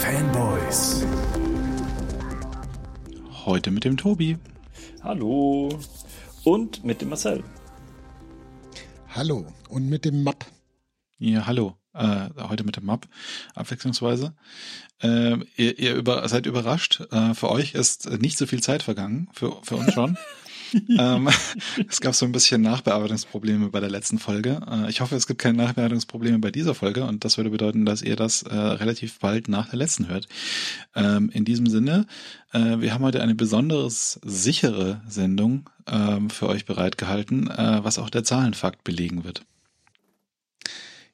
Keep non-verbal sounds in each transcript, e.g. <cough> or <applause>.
Fanboys. Heute mit dem Tobi. Hallo. Und mit dem Marcel. Hallo. Und mit dem Map. Ja, hallo. Äh, heute mit dem Map, abwechslungsweise. Äh, ihr ihr über, seid überrascht. Äh, für euch ist nicht so viel Zeit vergangen, für, für uns schon. <laughs> <laughs> ähm, es gab so ein bisschen Nachbearbeitungsprobleme bei der letzten Folge. Äh, ich hoffe, es gibt keine Nachbearbeitungsprobleme bei dieser Folge und das würde bedeuten, dass ihr das äh, relativ bald nach der letzten hört. Ähm, in diesem Sinne, äh, wir haben heute eine besonders sichere Sendung ähm, für euch bereitgehalten, äh, was auch der Zahlenfakt belegen wird.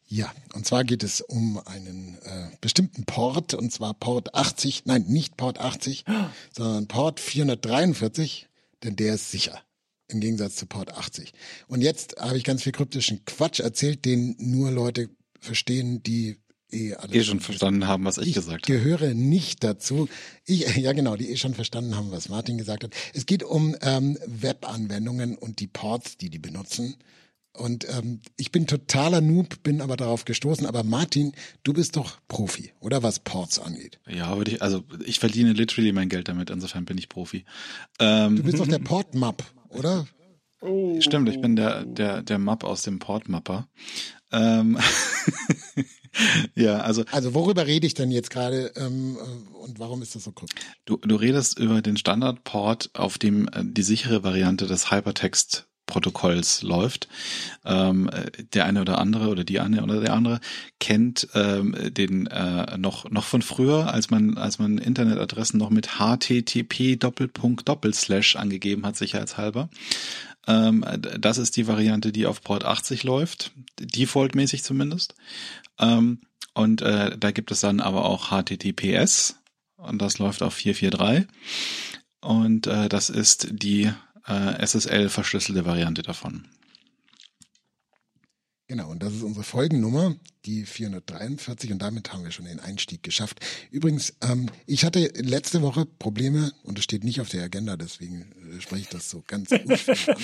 Ja, und zwar geht es um einen äh, bestimmten Port, und zwar Port 80, nein, nicht Port 80, sondern Port 443, denn der ist sicher. Im Gegensatz zu Port 80. Und jetzt habe ich ganz viel kryptischen Quatsch erzählt, den nur Leute verstehen, die eh alles Eh schon verstanden haben, was ich, ich gesagt habe. gehöre nicht dazu. Ich, <laughs> ja genau, die eh schon verstanden haben, was Martin gesagt hat. Es geht um ähm, Webanwendungen und die Ports, die die benutzen. Und ähm, ich bin totaler Noob, bin aber darauf gestoßen. Aber Martin, du bist doch Profi, oder was Ports angeht. Ja, würde ich, also ich verdiene literally mein Geld damit, insofern bin ich Profi. Ähm, Du bist doch der Port-Map, oder? <laughs> Stimmt, ich bin der, der, der Map aus dem Portmapper. Ähm, <laughs> ja, also Also worüber rede ich denn jetzt gerade ähm, äh, und warum ist das so kryptisch? du, du redest über den Standardport, auf dem äh, die sichere Variante des Hypertext Protokolls läuft. Ähm, äh, der eine oder andere oder die eine oder der andere kennt ähm, den äh, noch noch von früher, als man als man Internetadressen noch mit HTTP Doppelpunkt Doppelslash angegeben hat sicherheitshalber. Ähm, das ist die Variante, die auf Port 80 läuft, defaultmäßig zumindest. Ähm, und äh, da gibt es dann aber auch HTTPS und das läuft auf 443. Und äh, das ist die äh, SSL verschlüsselte Variante davon. Genau, und das ist unsere Folgennummer, die 443, und damit haben wir schon den Einstieg geschafft. Übrigens, ähm, ich hatte letzte Woche Probleme, und es steht nicht auf der Agenda, deswegen äh, spreche ich das so ganz <laughs> unschwer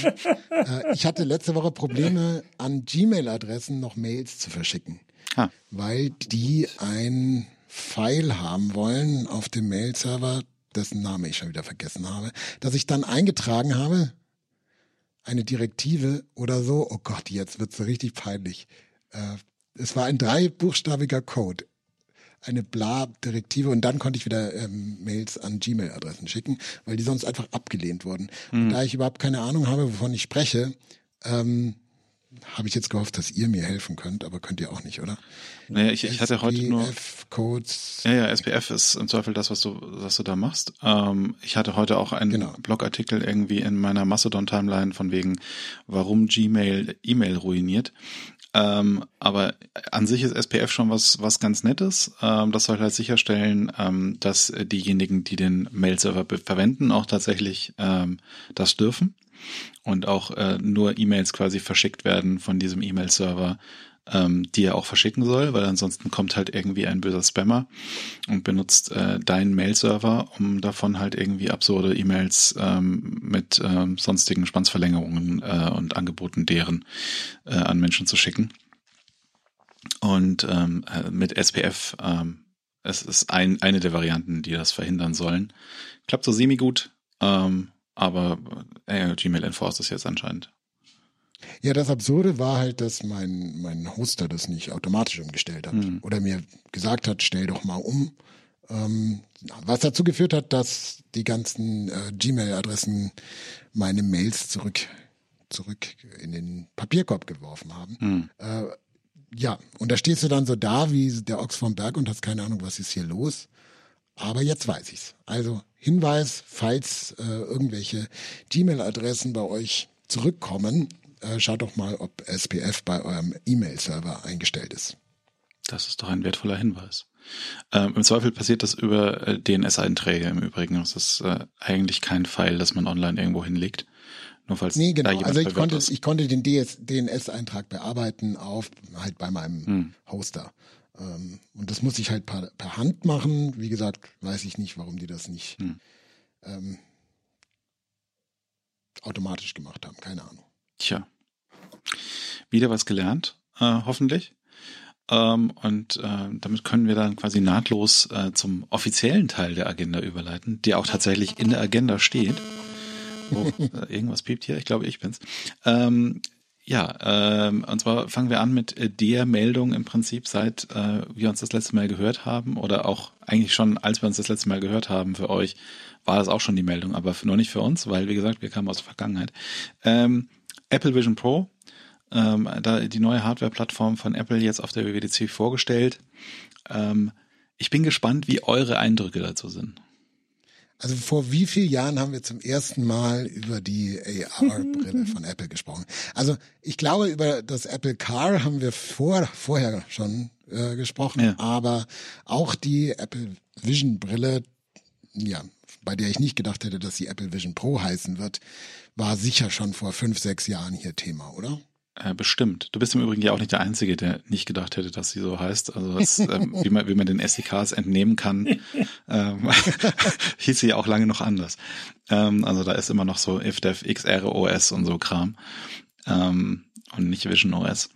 an. Äh, ich hatte letzte Woche Probleme, an Gmail-Adressen noch Mails zu verschicken, Ah. weil die ein File haben wollen auf dem Mail-Server, dessen Name ich schon wieder vergessen habe, dass ich dann eingetragen habe, eine Direktive oder so. Oh Gott, jetzt wird's so richtig peinlich. Äh, es war ein dreibuchstabiger Code. Eine Bla-Direktive und dann konnte ich wieder ähm, Mails an Gmail-Adressen schicken, weil die sonst einfach abgelehnt wurden. Und da ich überhaupt keine Ahnung habe, wovon ich spreche, ähm, habe ich jetzt gehofft, dass ihr mir helfen könnt, aber könnt ihr auch nicht, oder? Naja, ich, ich hatte heute nur. SPF-Codes. Ja, ja, SPF ist im Zweifel das, was du, was du da machst. Ähm, ich hatte heute auch einen Genau. Blogartikel irgendwie in meiner Mastodon-Timeline von wegen, warum Gmail E-Mail ruiniert. Ähm, aber an sich ist SPF schon was, was ganz Nettes. Ähm, das soll halt sicherstellen, ähm, dass diejenigen, die den Mail-Server verwenden, auch tatsächlich ähm, das dürfen und auch äh, nur E-Mails quasi verschickt werden von diesem E-Mail-Server, ähm, die er auch verschicken soll, weil ansonsten kommt halt irgendwie ein böser Spammer und benutzt äh, deinen Mail-Server, um davon halt irgendwie absurde E-Mails ähm, mit ähm, sonstigen Spannsverlängerungen äh, und Angeboten deren äh, an Menschen zu schicken. Und ähm, äh, mit SPF, ähm, es ist ein, eine der Varianten, die das verhindern sollen. Klappt so semi-gut, ähm, aber äh, Gmail enforced es jetzt anscheinend. Ja, das Absurde war halt, dass mein, mein Hoster das nicht automatisch umgestellt hat. Mhm. Oder mir gesagt hat, stell doch mal um. Ähm, was dazu geführt hat, dass die ganzen äh, Gmail-Adressen meine Mails zurück, zurück in den Papierkorb geworfen haben. Hm. Äh, ja, und da stehst du dann so da wie der Ochs vom Berg und hast keine Ahnung, was ist hier los. Aber jetzt weiß ich's. Also Hinweis, falls äh, irgendwelche Gmail-Adressen bei euch zurückkommen, äh, schaut doch mal, ob SPF bei eurem E-Mail-Server eingestellt ist. Das ist doch ein wertvoller Hinweis. Ähm, Im Zweifel passiert das über äh, DNS-Einträge im Übrigen. Das ist äh, eigentlich kein Pfeil, das man online irgendwo hinlegt. Nur falls Nee, genau. Also ich konnte, ist. ich konnte den DNS-Eintrag bearbeiten auf halt bei meinem Hm. Hoster. Ähm, und das muss ich halt per, per Hand machen. Wie gesagt, weiß ich nicht, warum die das nicht Hm. ähm, automatisch gemacht haben. Keine Ahnung. Tja. Wieder was gelernt, äh, hoffentlich. Ähm, und äh, damit können wir dann quasi nahtlos äh, zum offiziellen Teil der Agenda überleiten, der auch tatsächlich in der Agenda steht. Oh, <laughs> irgendwas piept hier, ich glaube, ich bin's. Ähm, ja, ähm, und zwar fangen wir an mit äh, der Meldung im Prinzip, seit äh, wir uns das letzte Mal gehört haben oder auch eigentlich schon, als wir uns das letzte Mal gehört haben für euch, war das auch schon die Meldung, aber noch nicht für uns, weil wie gesagt, wir kamen aus der Vergangenheit. Ähm, Apple Vision Pro, ähm, da die neue Hardware-Plattform von Apple jetzt auf der WWDC vorgestellt. Ähm, ich bin gespannt, wie eure Eindrücke dazu sind. Also vor wie vielen Jahren haben wir zum ersten Mal über die AR-Brille von Apple gesprochen? Also ich glaube, über das Apple Car haben wir vor, vorher schon äh, gesprochen, ja. aber auch die Apple Vision Brille, ja, bei der ich nicht gedacht hätte, dass sie Apple Vision Pro heißen wird, war sicher schon vor fünf, sechs Jahren hier Thema, oder? Äh, bestimmt. Du bist im Übrigen ja auch nicht der Einzige, der nicht gedacht hätte, dass sie so heißt. Also das, ähm, <laughs> wie, man, wie man den SDKs entnehmen kann, ähm, <laughs> hieß sie ja auch lange noch anders. Ähm, also da ist immer noch so IFDEF XROS und so Kram ähm, und nicht Vision OS.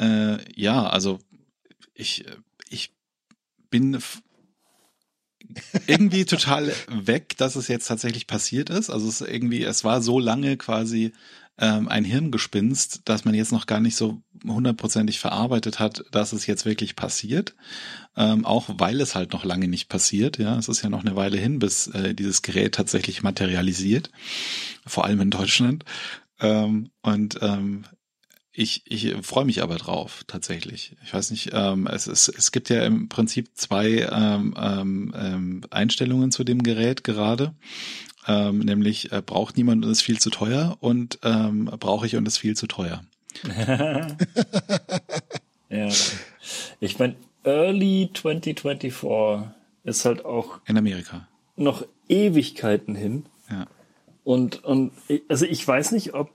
Äh, ja, also ich, ich bin irgendwie total weg, dass es jetzt tatsächlich passiert ist. Also es irgendwie, es war so lange quasi ähm, ein Hirngespinst, dass man jetzt noch gar nicht so hundertprozentig verarbeitet hat, dass es jetzt wirklich passiert. Ähm, auch weil es halt noch lange nicht passiert. Ja, es ist ja noch eine Weile hin, bis äh, dieses Gerät tatsächlich materialisiert. Vor allem in Deutschland. Ähm, und ähm, ich, ich freue mich aber drauf, tatsächlich. Ich weiß nicht, ähm, es, es, es gibt ja im Prinzip zwei ähm, ähm, ähm Einstellungen zu dem Gerät gerade ähm, nämlich äh, braucht niemand und ist viel zu teuer und ähm, brauche ich und ist viel zu teuer. <laughs> ja. Ich meine, Early 2024 ist halt auch in Amerika noch Ewigkeiten hin. Ja. Und, und also ich weiß nicht, ob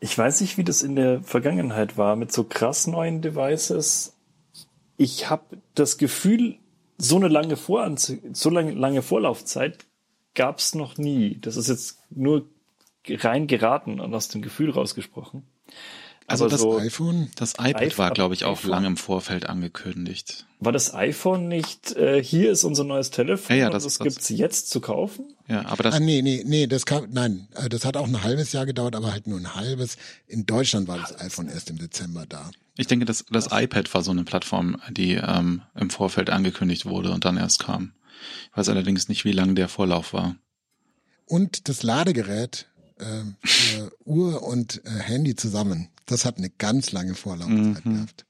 ich weiß nicht, wie das in der Vergangenheit war mit so krass neuen Devices. Ich habe das Gefühl, so eine lange Voranze so lange, lange Vorlaufzeit gab's noch nie. Das ist jetzt nur rein geraten und aus dem Gefühl rausgesprochen. Also das so iPhone, das iPad iPhone, war, glaube ich, auch iPhone. lang im Vorfeld angekündigt. War das iPhone nicht, äh, hier ist unser neues Telefon ja, ja, das, das gibt's jetzt zu kaufen? Ja, aber das... Ah, nee, nee, nee, das kam, nein, äh, das hat auch ein halbes Jahr gedauert, aber halt nur ein halbes. In Deutschland war das iPhone erst im Dezember da. Ich denke, das, das iPad war so eine Plattform, die ähm, im Vorfeld angekündigt wurde und dann erst kam. Ich weiß allerdings nicht, wie lang der Vorlauf war. Und das Ladegerät äh, für Uhr und äh, Handy zusammen, das hat eine ganz lange Vorlaufzeit mhm. gehabt.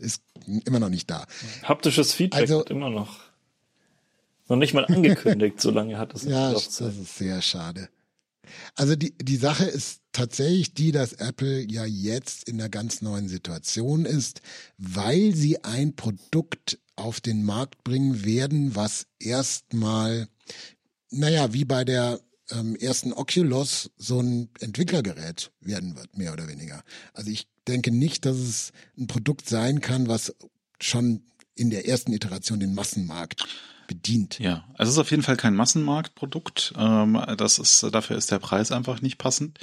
Ist immer noch nicht da. Haptisches Feedback also, immer noch. Noch nicht mal angekündigt, <laughs> so lange hat es. Ja, das ist sehr schade. Also die, die Sache ist tatsächlich die, dass Apple ja jetzt in einer ganz neuen Situation ist, weil sie ein Produkt auf den Markt bringen werden, was erstmal, naja, wie bei der ähm, ersten Oculus so ein Entwicklergerät werden wird, mehr oder weniger. Also ich denke nicht, dass es ein Produkt sein kann, was schon in der ersten Iteration den Massenmarkt bedient. Ja, also es ist auf jeden Fall kein Massenmarktprodukt. Ähm, das ist, dafür ist der Preis einfach nicht passend.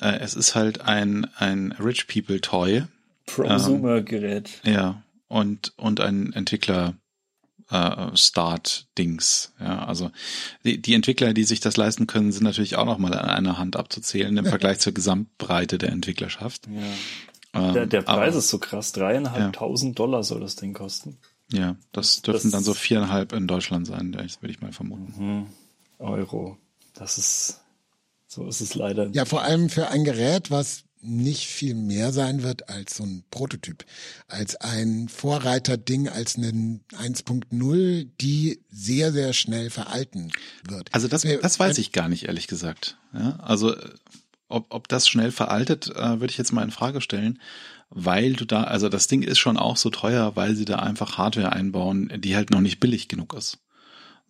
Äh, es ist halt ein, ein Rich People Toy. Prosumer-Gerät. Ähm, ja, und, und ein Entwickler äh, Start-Dings. Ja, also die, die Entwickler, die sich das leisten können, sind natürlich auch noch mal an einer Hand abzuzählen im <laughs> Vergleich zur Gesamtbreite der Entwicklerschaft. Ja. Ähm, der, der Preis aber, ist so krass. Dreieinhalbtausend ja. Dollar soll das Ding kosten. Ja, das dürfen das, dann so viereinhalb in Deutschland sein, würde ich mal vermuten. Mhm. Euro. Das ist, so ist es leider. Ja, vor allem für ein Gerät, was nicht viel mehr sein wird als so ein Prototyp, als ein Vorreiterding, als einen 1.0, die sehr, sehr schnell veralten wird. Also das, das weiß ich gar nicht, ehrlich gesagt. Ja, also ob, ob das schnell veraltet, äh, würde ich jetzt mal in Frage stellen, weil du da, also das Ding ist schon auch so teuer, weil sie da einfach Hardware einbauen, die halt noch nicht billig genug ist.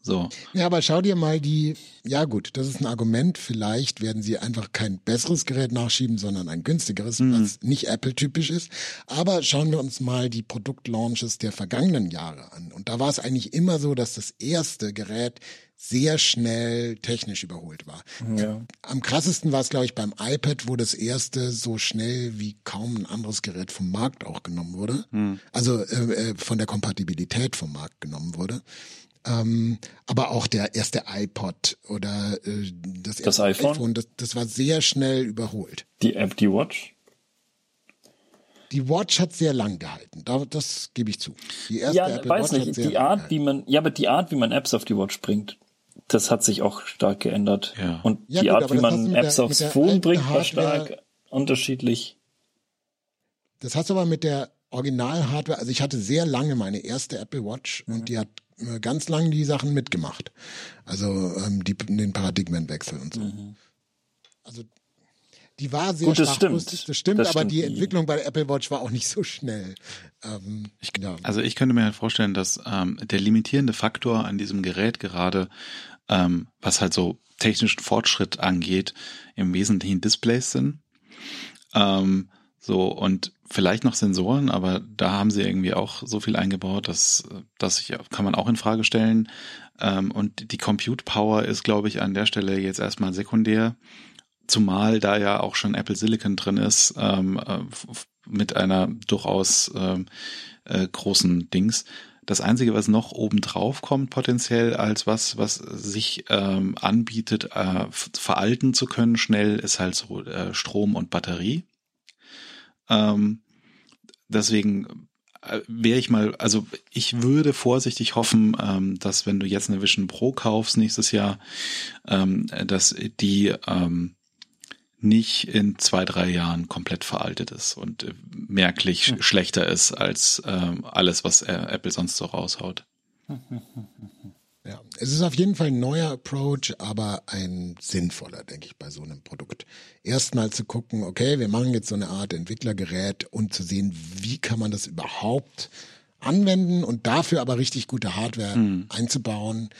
So. Ja, aber schau dir mal die, ja gut, das ist ein Argument. Vielleicht werden sie einfach kein besseres Gerät nachschieben, sondern ein günstigeres, mhm. was nicht Apple-typisch ist. Aber schauen wir uns mal die Produktlaunches der vergangenen Jahre an. Und da war es eigentlich immer so, dass das erste Gerät sehr schnell technisch überholt war. Ja. Am krassesten war es, glaube ich, beim iPad, wo das erste so schnell wie kaum ein anderes Gerät vom Markt auch genommen wurde. Mhm. Also äh, äh, von der Kompatibilität vom Markt genommen wurde. Ähm, aber auch der erste iPod oder äh, das erste das iPhone, iPhone das, das war sehr schnell überholt. Die App, die Watch? Die Watch hat sehr lang gehalten. das gebe ich zu. Die erste ja, Apple weiß Watch nicht. die Art, wie man, ja, aber die Art, wie man Apps auf die Watch bringt, das hat sich auch stark geändert. Ja. Und ja, die gut, Art, wie man Apps der, aufs Phone bringt, war stark unterschiedlich. Das hast du aber mit der Original-Hardware, also ich hatte sehr lange meine erste Apple Watch mhm. und die hat ganz lange die Sachen mitgemacht. Also ähm, die, den Paradigmenwechsel und so. Mhm. Also die war sehr Gut, das stimmt. das stimmt, das aber stimmt. die Entwicklung bei der Apple Watch war auch nicht so schnell. Ähm, ich, ja. Also ich könnte mir halt vorstellen, dass ähm, der limitierende Faktor an diesem Gerät gerade, ähm, was halt so technischen Fortschritt angeht, im Wesentlichen Displays sind. Ähm, so und vielleicht noch Sensoren, aber da haben sie irgendwie auch so viel eingebaut, dass das kann man auch in Frage stellen. Ähm, und die Compute Power ist, glaube ich, an der Stelle jetzt erstmal sekundär, zumal da ja auch schon Apple Silicon drin ist ähm, äh, mit einer durchaus ähm, äh, großen Dings. Das Einzige, was noch obendrauf kommt, potenziell als was, was sich ähm, anbietet, äh, veralten zu können, schnell, ist halt so äh, Strom und Batterie. Ähm, deswegen äh, wäre ich mal, also ich würde vorsichtig hoffen, ähm, dass wenn du jetzt eine Vision Pro kaufst nächstes Jahr, ähm, dass die ähm, nicht in zwei, drei Jahren komplett veraltet ist und äh, merklich hm. schlechter ist als ähm, alles, was äh, Apple sonst so raushaut. <laughs> Ja, es ist auf jeden Fall ein neuer Approach, aber ein sinnvoller, denke ich, bei so einem Produkt. Erstmal zu gucken, okay, wir machen jetzt so eine Art Entwicklergerät und zu sehen, wie kann man das überhaupt anwenden und dafür aber richtig gute Hardware mhm. einzubauen,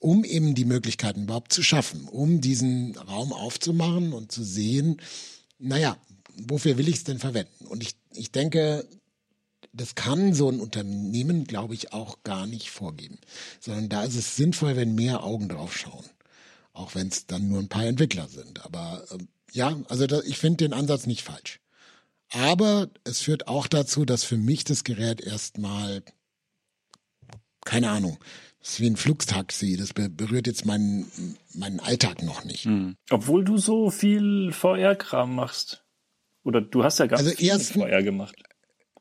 um eben die Möglichkeiten überhaupt zu schaffen, um diesen Raum aufzumachen und zu sehen, naja, wofür will ich es denn verwenden? Und ich, ich denke, das kann so ein Unternehmen, glaube ich, auch gar nicht vorgeben. Sondern da ist es sinnvoll, wenn mehr Augen drauf schauen. Auch wenn es dann nur ein paar Entwickler sind. Aber äh, ja, also da, ich finde den Ansatz nicht falsch. Aber es führt auch dazu, dass für mich das Gerät erstmal, keine Ahnung, ist wie ein Flugstaxi. Das berührt jetzt meinen, meinen Alltag noch nicht. Mhm. Obwohl du so viel VR-Kram machst. Oder du hast ja gar also viel VR gemacht.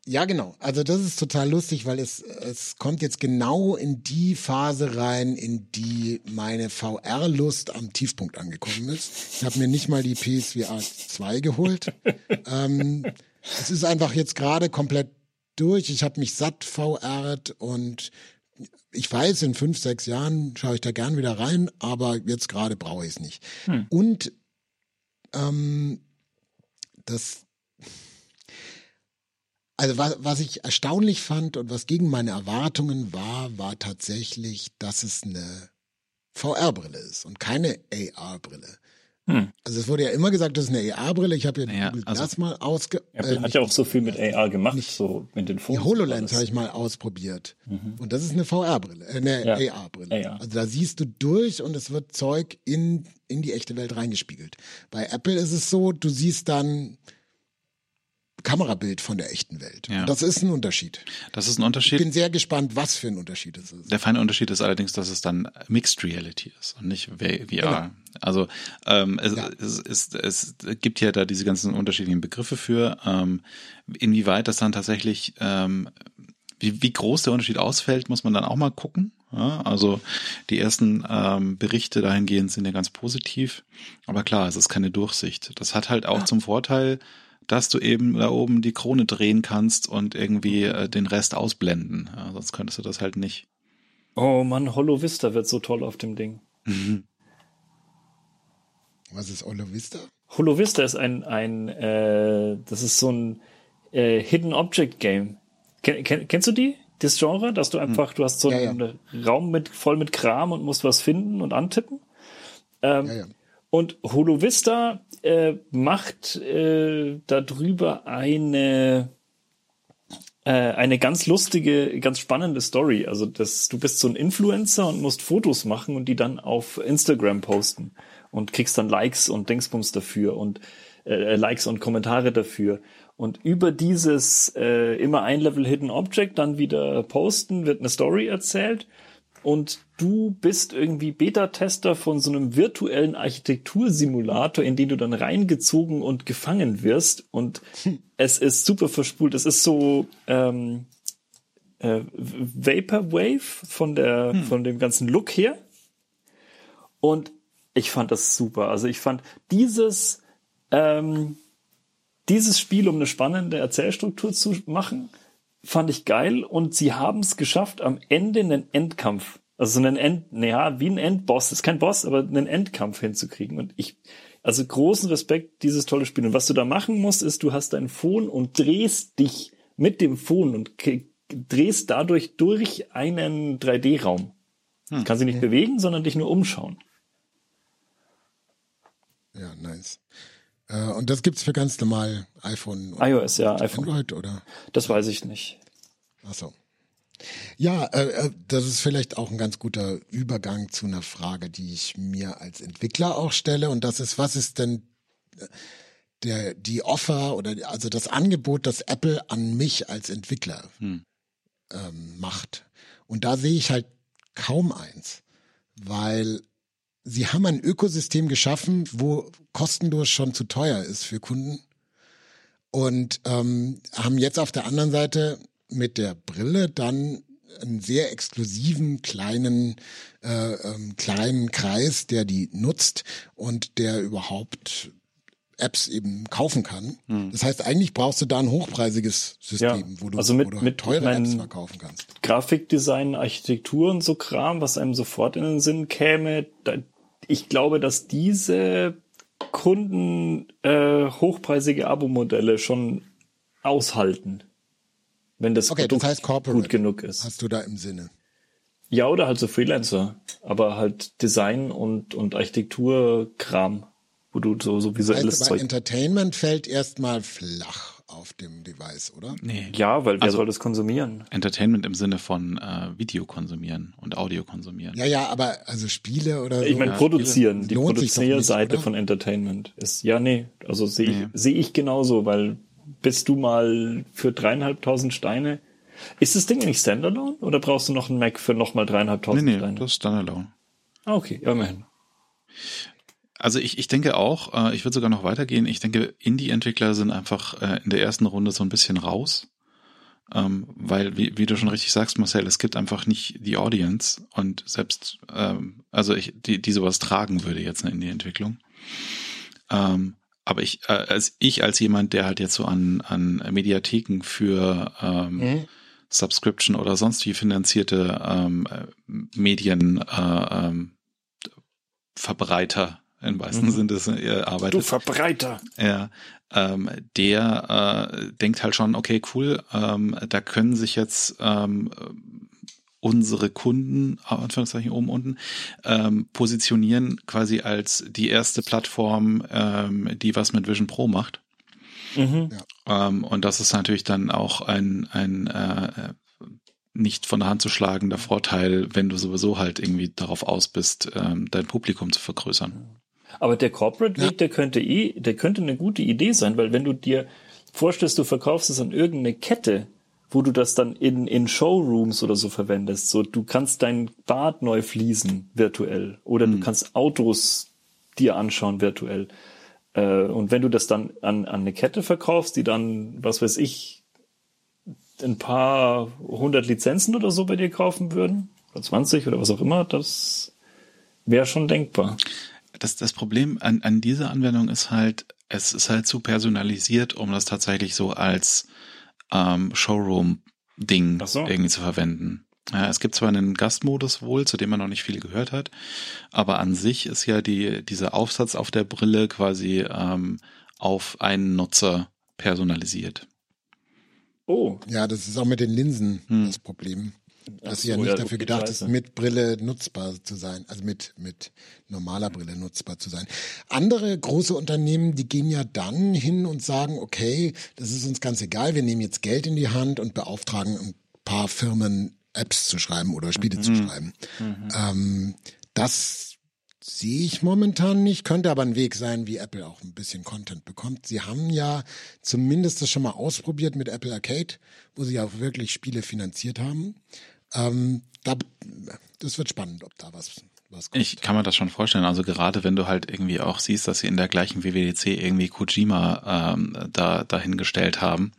Ja, genau. Also das ist total lustig, weil es, es kommt jetzt genau in die Phase rein, in die meine VR-Lust am Tiefpunkt angekommen ist. Ich habe mir nicht mal die PSVR 2 geholt. <laughs> ähm, es ist einfach jetzt gerade komplett durch. Ich habe mich satt VRt und ich weiß, in fünf, sechs Jahren schaue ich da gern wieder rein, aber jetzt gerade brauche ich es nicht. Hm. Und ähm, das also was, was ich erstaunlich fand und was gegen meine Erwartungen war, war tatsächlich, dass es eine VR-Brille ist und keine AR-Brille. Hm. Also es wurde ja immer gesagt, das ist eine AR-Brille. Ich habe ja, naja, also das mal ausge... Apple äh, hat ja auch so viel mit AR gemacht, nicht, so mit den Phones. Die HoloLens habe ich mal ausprobiert. Mhm. Und das ist eine VR-Brille, äh, eine ja. AR-Brille. AR. Also da siehst du durch und es wird Zeug in, in die echte Welt reingespiegelt. Bei Apple ist es so, du siehst dann Kamerabild von der echten Welt. Ja. Das ist ein Unterschied. Das ist ein Unterschied. Ich bin sehr gespannt, was für ein Unterschied es ist. Der feine Unterschied ist allerdings, dass es dann Mixed Reality ist und nicht VR. Genau. Also ähm, es, ja. es, es, es, gibt ja da diese ganzen unterschiedlichen Begriffe für, ähm, inwieweit das dann tatsächlich, ähm, wie, wie groß der Unterschied ausfällt, muss man dann auch mal gucken. Ja, also die ersten ähm, Berichte dahingehend sind ja ganz positiv, aber klar, es ist keine Durchsicht. Das hat halt auch ja. zum Vorteil, dass du eben da oben die Krone drehen kannst und irgendwie äh, den Rest ausblenden. Ja, sonst könntest du das halt nicht. Oh Mann, Hollow Vista wird so toll auf dem Ding. Mhm. Was ist Hollow Vista? Hollow Vista ist ein, ein äh, das ist so ein äh, Hidden Object Game. Ken, kenn, kennst du die? das Genre, dass du einfach, du hast so Ja, ja. einen Raum mit voll mit Kram und musst was finden und antippen. Ähm, Ja, ja. Und Holovista äh, macht äh, darüber eine äh, eine ganz lustige, ganz spannende Story. Also das, du bist so ein Influencer und musst Fotos machen und die dann auf Instagram posten und kriegst dann Likes und Dingsbums dafür und äh, Likes und Kommentare dafür. Und über dieses äh, immer ein Level Hidden Object dann wieder posten, wird eine Story erzählt und du bist irgendwie Beta-Tester von so einem virtuellen Architektursimulator, in den du dann reingezogen und gefangen wirst. Und <laughs> es ist super verspult. Es ist so ähm, äh, Vaporwave von der von dem ganzen Look her. Und ich fand das super. Also ich fand dieses ähm, dieses Spiel, um eine spannende Erzählstruktur zu machen, fand ich geil und sie haben es geschafft, am Ende einen Endkampf, also einen End, naja, wie ein Endboss, ist kein Boss, aber einen Endkampf hinzukriegen. Und ich, also großen Respekt, dieses tolle Spiel. Und was du da machen musst, ist, du hast dein Phone und drehst dich mit dem Phone und drehst dadurch durch einen 3D-Raum. Hm. Kannst dich nicht bewegen, sondern dich nur umschauen. Ja, nice. Äh, und das gibt's für ganz normal iPhone und iOS, ja, iPhone. Android, oder? Das weiß ich nicht. Ach so. Ja, äh, äh, das ist vielleicht auch ein ganz guter Übergang zu einer Frage, die ich mir als Entwickler auch stelle. Und das ist, was ist denn äh, der, die Offer oder die- also das Angebot, das Apple an mich als Entwickler Hm. ähm, macht? Und da sehe ich halt kaum eins, weil sie haben ein Ökosystem geschaffen, wo kostenlos schon zu teuer ist für Kunden und ähm, haben jetzt auf der anderen Seite mit der Brille dann einen sehr exklusiven kleinen äh, ähm, kleinen Kreis, der die nutzt und der überhaupt Apps eben kaufen kann. Das heißt, eigentlich brauchst du da ein hochpreisiges System, Ja, wo du, also mit- wo du mit teure Apps verkaufen kannst. Grafikdesign, Architektur und so Kram, was einem sofort in den Sinn käme. Da, ich glaube, dass diese Kunden äh, hochpreisige Abo-Modelle schon aushalten, wenn das Okay, das heißt Corporate. gut genug ist. Hast du da im Sinne? Ja, oder halt so Freelancer, aber halt Design und, und Architektur-Kram, wo du so, so visuelles Heißt aber Zeug. Entertainment fällt erstmal flach auf dem Device, oder? Nee. Ja, weil wer Also- soll das konsumieren? Entertainment im Sinne von äh, Video konsumieren und Audio konsumieren. Ja, ja, aber also Spiele oder so. Ich meine, Ja, produzieren, die doch nicht, Produzierseite von Entertainment ist, ja, nee, also sehe Nee. ich, sehe ich genauso, weil bist du mal für dreieinhalbtausend Steine, ist das Ding nicht Standalone oder brauchst du noch einen Mac für nochmal Nee, dreieinhalbtausend nee, Steine? das ist Standalone. Ah, okay, ja, immerhin. Also ich, ich denke auch, äh, ich würde sogar noch weitergehen. Ich denke, Indie-Entwickler sind einfach äh, in der ersten Runde so ein bisschen raus. Ähm, weil, wie, wie du schon richtig sagst, Marcel, es gibt einfach nicht die Audience und selbst, ähm, also ich, die, die sowas tragen würde jetzt in die Entwicklung. Ähm, aber ich, äh, als ich als jemand, der halt jetzt so an, an Mediatheken für Mhm. Subscription oder sonst wie finanzierte ähm, im wahrsten Mhm. Sinne des äh, Du arbeitet. Verbreiter. Ja, ähm, der äh, denkt halt schon, okay, cool, ähm, da können sich jetzt ähm, unsere Kunden, Anführungszeichen oben unten, ähm, positionieren quasi als die erste Plattform, ähm, die was mit Vision Pro macht. Mhm. Ähm, und das ist natürlich dann auch ein, ein äh, nicht von der Hand zu schlagender Vorteil, wenn du sowieso halt irgendwie darauf aus bist, ähm, dein Publikum zu vergrößern. Aber der Corporate Weg, der könnte eh, der könnte eine gute Idee sein, weil wenn du dir vorstellst, du verkaufst es an irgendeine Kette, wo du das dann in, in Showrooms oder so verwendest, so du kannst dein Bad neu fließen virtuell oder du kannst Autos dir anschauen virtuell. Äh, und wenn du das dann an, an eine Kette verkaufst, die dann, was weiß ich, ein paar hundert Lizenzen oder so bei dir kaufen würden, oder 20 oder was auch immer, das wäre schon denkbar. Das, das Problem an, an dieser Anwendung ist halt, es ist halt zu personalisiert, um das tatsächlich so als ähm, Showroom-Ding so. irgendwie zu verwenden. Ja, es gibt zwar einen Gastmodus wohl, zu dem man noch nicht viel gehört hat, aber an sich ist ja die, dieser Aufsatz auf der Brille quasi ähm, auf einen Nutzer personalisiert. Oh. Ja, das ist auch mit den Linsen hm. das Problem. Dass sie ja nicht dafür gedacht ist, mit Brille nutzbar zu sein, also mit, mit normaler Brille nutzbar zu sein. Andere große Unternehmen, die gehen ja dann hin und sagen, okay, das ist uns ganz egal, wir nehmen jetzt Geld in die Hand und beauftragen ein paar Firmen, Apps zu schreiben oder Spiele mhm. zu schreiben. Mhm. Ähm, das sehe ich momentan nicht, könnte aber ein Weg sein, wie Apple auch ein bisschen Content bekommt. Sie haben ja zumindest das schon mal ausprobiert mit Apple Arcade, wo sie auch wirklich Spiele finanziert haben. Ähm, da, das wird spannend, ob da was was kommt. Ich kann mir das schon vorstellen. Also gerade wenn du halt irgendwie auch siehst, dass sie in der gleichen WWDC irgendwie Kojima ähm, da dahingestellt haben,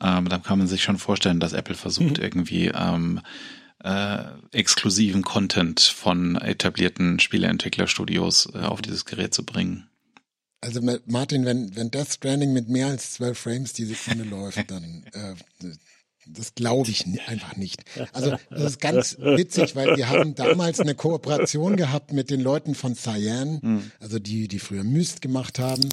ähm, dann kann man sich schon vorstellen, dass Apple versucht mhm. irgendwie ähm, äh, exklusiven Content von etablierten Spieleentwicklerstudios äh, auf dieses Gerät zu bringen. Also Martin, wenn, wenn Death Stranding mit mehr als zwölf Frames die Sekunde <laughs> läuft, dann äh, das glaube ich einfach nicht. Also das ist ganz <laughs> witzig, weil wir haben damals eine Kooperation gehabt mit den Leuten von Cyan, hm. also die, die früher Myst gemacht haben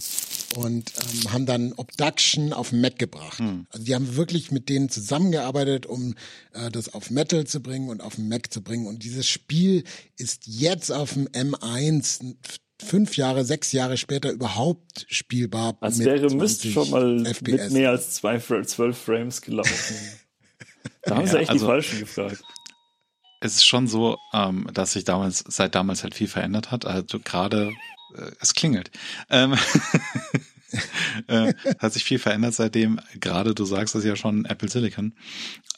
und ähm, haben dann Obduction auf Mac gebracht. Hm. Also die haben wirklich mit denen zusammengearbeitet, um äh, das auf Metal zu bringen und auf Mac zu bringen. Und dieses Spiel ist jetzt auf dem M1 fünf Jahre, sechs Jahre später überhaupt spielbar. Als wäre Myst schon mal FPS. mit mehr als zwei, zwölf Frames gelaufen. <laughs> <laughs> Da haben ja, sie echt also, die Falschen gefragt. Es ist schon so, ähm, dass sich damals, seit damals halt viel verändert hat. Also gerade, äh, es klingelt. Ähm, <laughs> äh, hat sich viel verändert seitdem. Gerade du sagst es ja schon, Apple Silicon.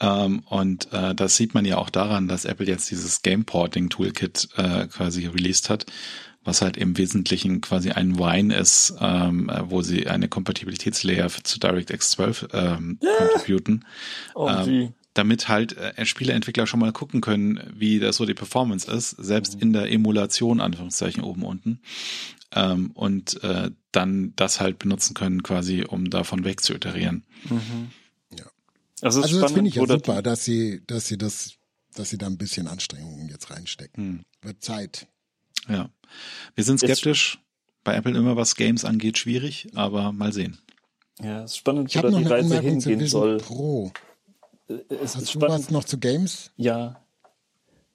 Ähm, und äh, das sieht man ja auch daran, dass Apple jetzt dieses Game Porting Toolkit äh, quasi released hat, was halt im Wesentlichen quasi ein Wine ist, ähm, wo sie eine Kompatibilitätslayer zu DirectX 12 ähm, ja. contributen. Oh, ähm, damit halt äh, Spieleentwickler schon mal gucken können, wie das so die Performance ist, selbst mhm. in der Emulation, Anführungszeichen, oben unten. Ähm, und äh, dann das halt benutzen können, quasi, um davon weg zu iterieren. Mhm. Ja. Also, also das finde ich ja super, dass sie, dass sie das, dass sie da ein bisschen Anstrengungen jetzt reinstecken. Mhm. Wird Zeit. Ja. Wir sind skeptisch. Bei Apple immer, was Games angeht, schwierig, aber mal sehen. Ja, es ist spannend, wo da die Reise hingehen soll. Pro. Es Hast ist spannend. was noch zu Games? Ja.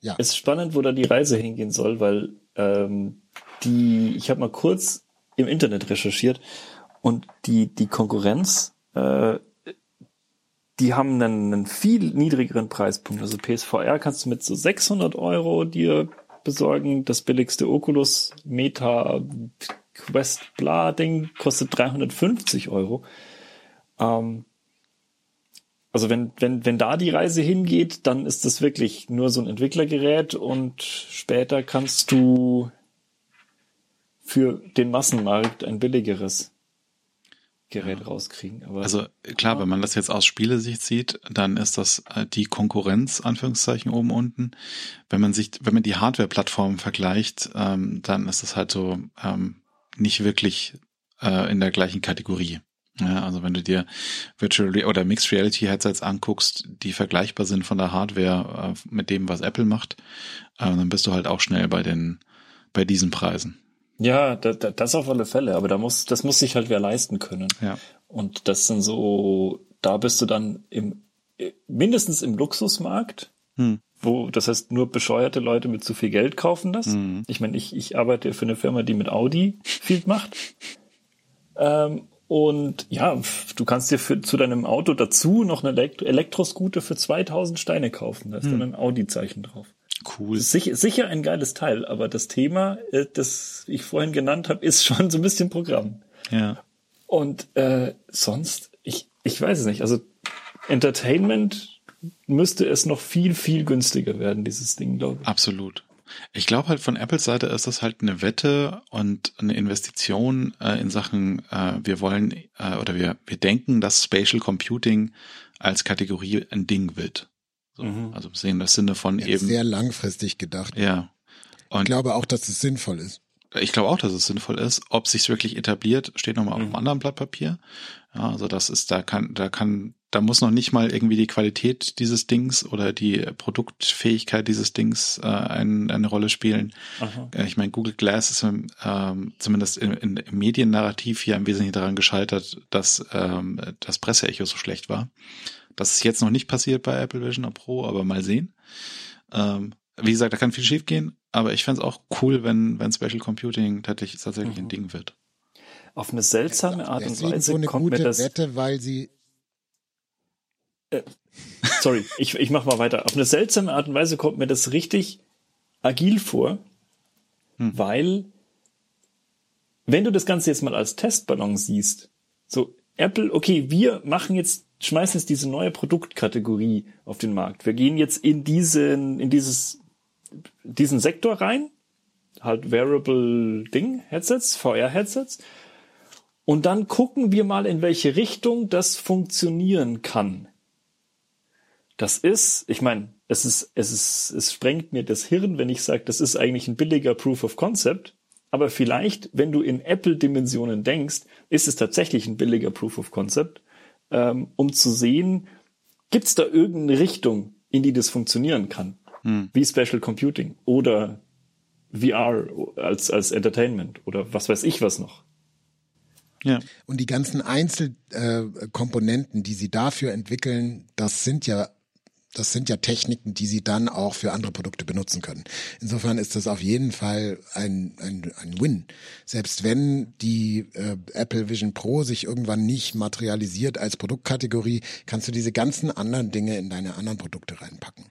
Ja. Es ist spannend, wo da die Reise hingehen soll, weil ähm, die, ich habe mal kurz im Internet recherchiert und die, die Konkurrenz, äh, die haben einen, einen viel niedrigeren Preispunkt. Also PSVR kannst du mit so 600 Euro dir besorgen. Das billigste Oculus Meta Quest Bla Ding kostet 350 Euro. Ähm, also wenn, wenn, wenn da die Reise hingeht, dann ist das wirklich nur so ein Entwicklergerät und später kannst du für den Massenmarkt ein billigeres Gerät ja. rauskriegen. Aber, also klar, wenn man das jetzt aus Spielesicht sieht, dann ist das äh, die Konkurrenz, Anführungszeichen, oben unten. Wenn man sich, wenn man die Hardware-Plattformen vergleicht, ähm, dann ist das halt so ähm, nicht wirklich äh, in der gleichen Kategorie. Ja, also wenn du dir Virtual Re oder Mixed Reality Headsets anguckst, die vergleichbar sind von der Hardware äh, mit dem, was Apple macht, äh, dann bist du halt auch schnell bei den, bei diesen Preisen. Ja, da, da, das auf alle Fälle, aber da muss, das muss sich halt wer leisten können. Ja. Und das sind so, da bist du dann im, mindestens im Luxusmarkt, hm. wo, das heißt, nur bescheuerte Leute mit zu viel Geld kaufen das. Hm. Ich meine, ich, ich arbeite für eine Firma, die mit Audi viel macht. Ähm, und ja, du kannst dir für, zu deinem Auto dazu noch eine Elektro Elektroscooter für 2000 Steine kaufen. Da ist hm. dann ein Audi-Zeichen drauf. Cool. Sicher, sicher ein geiles Teil, aber das Thema, äh, das ich vorhin genannt habe, ist schon so ein bisschen Programm. Ja. Und äh, sonst, ich, ich weiß es nicht. Also Entertainment müsste es noch viel, viel günstiger werden, dieses Ding, glaube ich. Absolut. Ich glaube halt von Apples Seite ist das halt eine Wette und eine Investition äh, in Sachen, äh, wir wollen äh, oder wir, wir denken, dass Spatial Computing als Kategorie ein Ding wird. So, mhm. Also sehen das Sinne von ja, eben. Sehr langfristig gedacht. Ja. Und ich glaube auch, dass es sinnvoll ist. Ich glaube auch, dass es sinnvoll ist. Ob sich wirklich etabliert, steht nochmal auf Mhm. einem anderen Blatt Papier. Ja, also das ist, da kann, da kann, da muss noch nicht mal irgendwie die Qualität dieses Dings oder die Produktfähigkeit dieses Dings äh, ein, eine Rolle spielen. Aha. Äh, Ich meine, Google Glass ist ähm, zumindest in, in, im Mediennarrativ hier im Wesentlichen daran gescheitert, dass ähm, das Presseecho so schlecht war. Das ist jetzt noch nicht passiert bei Apple Vision Pro, aber mal sehen. Ähm, wie gesagt, da kann viel schiefgehen, aber ich fände es auch cool, wenn, wenn Special Computing tatsächlich, tatsächlich ein Mhm. Ding wird. Auf eine seltsame Art und Weise so eine kommt mir gute das. Wette, weil sie Sorry, ich, ich mach mal weiter. Auf eine seltsame Art und Weise kommt mir das richtig agil vor, Hm. weil wenn du das Ganze jetzt mal als Testballon siehst, so Apple, okay, wir machen jetzt, schmeißen jetzt diese neue Produktkategorie auf den Markt. Wir gehen jetzt in diesen, in dieses, diesen Sektor rein, halt Wearable Ding, Headsets, VR-Headsets. Und dann gucken wir mal, in welche Richtung das funktionieren kann. Das ist, ich meine, es ist, es ist, es sprengt mir das Hirn, wenn ich sage, das ist eigentlich ein billiger Proof of Concept. Aber vielleicht, wenn du in Apple-Dimensionen denkst, ist es tatsächlich ein billiger Proof of Concept, ähm, um zu sehen, gibt es da irgendeine Richtung, in die das funktionieren kann, Hm. wie Special Computing oder VR als als Entertainment oder was weiß ich was noch. Ja. Und die ganzen Einzelkomponenten, äh, die sie dafür entwickeln, das sind ja das sind ja Techniken, die sie dann auch für andere Produkte benutzen können. Insofern ist das auf jeden Fall ein, ein, ein Win. Selbst wenn die äh, Apple Vision Pro sich irgendwann nicht materialisiert als Produktkategorie, kannst du diese ganzen anderen Dinge in deine anderen Produkte reinpacken.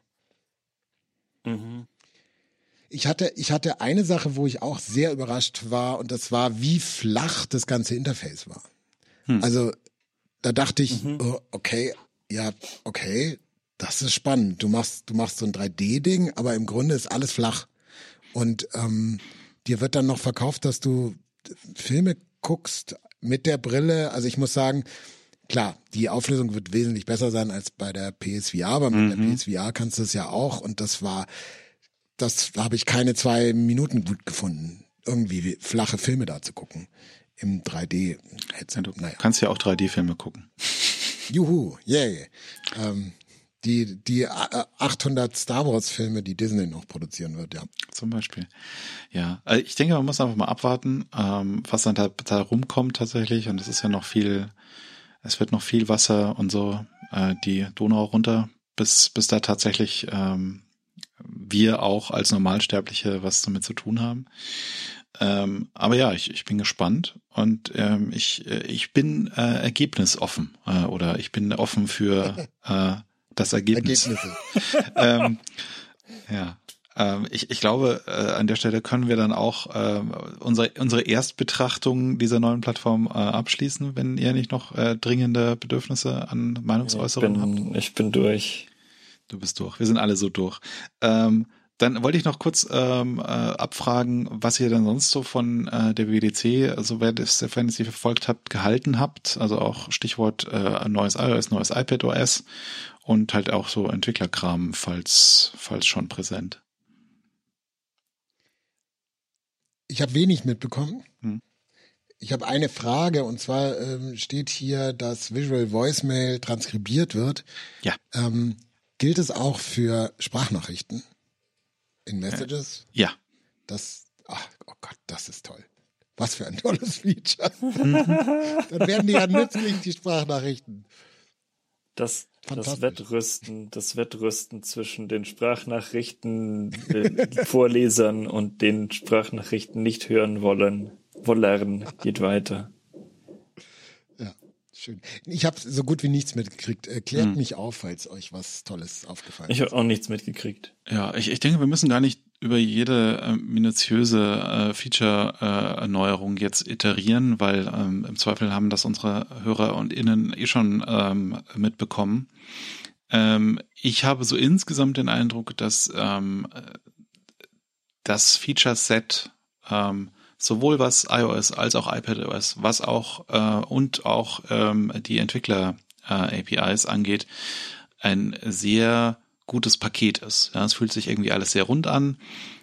Ich hatte, ich hatte eine Sache, wo ich auch sehr überrascht war, und das war, wie flach das ganze Interface war. Hm. Also, da dachte ich, oh, okay, ja, okay, das ist spannend. Du machst, du machst so ein 3D-Ding, aber im Grunde ist alles flach. Und ähm, dir wird dann noch verkauft, dass du Filme guckst mit der Brille. Also ich muss sagen, klar, die Auflösung wird wesentlich besser sein als bei der PSVR, aber mit der PSVR kannst du es ja auch. Und das war, das habe ich keine zwei Minuten gut gefunden, irgendwie flache Filme da zu gucken im 3D-Headset. Du Naja. kannst ja auch 3D-Filme gucken. Juhu, yay. Ähm, die, die äh, 800 Star Wars Filme, die Disney noch produzieren wird, ja. Zum Beispiel. Ja, also ich denke, man muss einfach mal abwarten, ähm, was dann da, da rumkommt tatsächlich. Und es ist ja noch viel, es wird noch viel Wasser und so äh, die Donau runter, bis, bis da tatsächlich ähm, wir auch als Normalsterbliche was damit zu tun haben. Ähm, aber ja, ich, ich bin gespannt und ähm, ich, äh, ich bin äh, ergebnisoffen äh, oder ich bin offen für <laughs> äh, das Ergebnis. Ergebnisse. <laughs> ähm, ja. Ähm, ich, ich glaube, äh, an der Stelle können wir dann auch ähm, unsere, unsere Erstbetrachtung dieser neuen Plattform äh, abschließen, wenn ihr nicht noch äh, dringende Bedürfnisse an Ich Meinungsäußerungen habt. ich bin durch. Du bist durch. Wir sind alle so durch. Ähm, dann wollte ich noch kurz ähm, äh, abfragen, was ihr denn sonst so von äh, der WDC, also wer das, ihr sie verfolgt habt, gehalten habt. Also auch Stichwort äh, neues iOS, neues iPad OS und halt auch so Entwicklerkram, falls, falls schon präsent. Ich habe wenig mitbekommen. Hm. Ich habe eine Frage und zwar ähm, steht hier, dass Visual Voicemail transkribiert wird. Ja. Ähm, gilt es auch für Sprachnachrichten in Messages? Ja. Das, ach, oh Gott, das ist toll. Was für ein tolles <laughs> Feature. <laughs> Dann werden die ja nützlich, die Sprachnachrichten. Das, das. Wettrüsten, das Wettrüsten zwischen den Sprachnachrichten äh, <laughs> Vorlesern und den Sprachnachrichten nicht hören wollen, wollern, geht weiter. Schön. Ich habe so gut wie nichts mitgekriegt. Erklärt Hm. mich auf, falls euch was Tolles aufgefallen Ich ist. habe auch nichts mitgekriegt. Ja, ich, ich denke, wir müssen gar nicht über jede äh, minutiöse äh, Feature-Erneuerung jetzt iterieren, weil ähm, im Zweifel haben das unsere Hörer und Innen eh schon ähm, mitbekommen. Ähm, ich habe so insgesamt den Eindruck, dass ähm, das Feature-Set ähm, sowohl was iOS als auch iPadOS, was auch äh, und auch ähm, die Entwickler-APIs angeht, ein sehr gutes Paket ist. Ja, es fühlt sich irgendwie alles sehr rund an.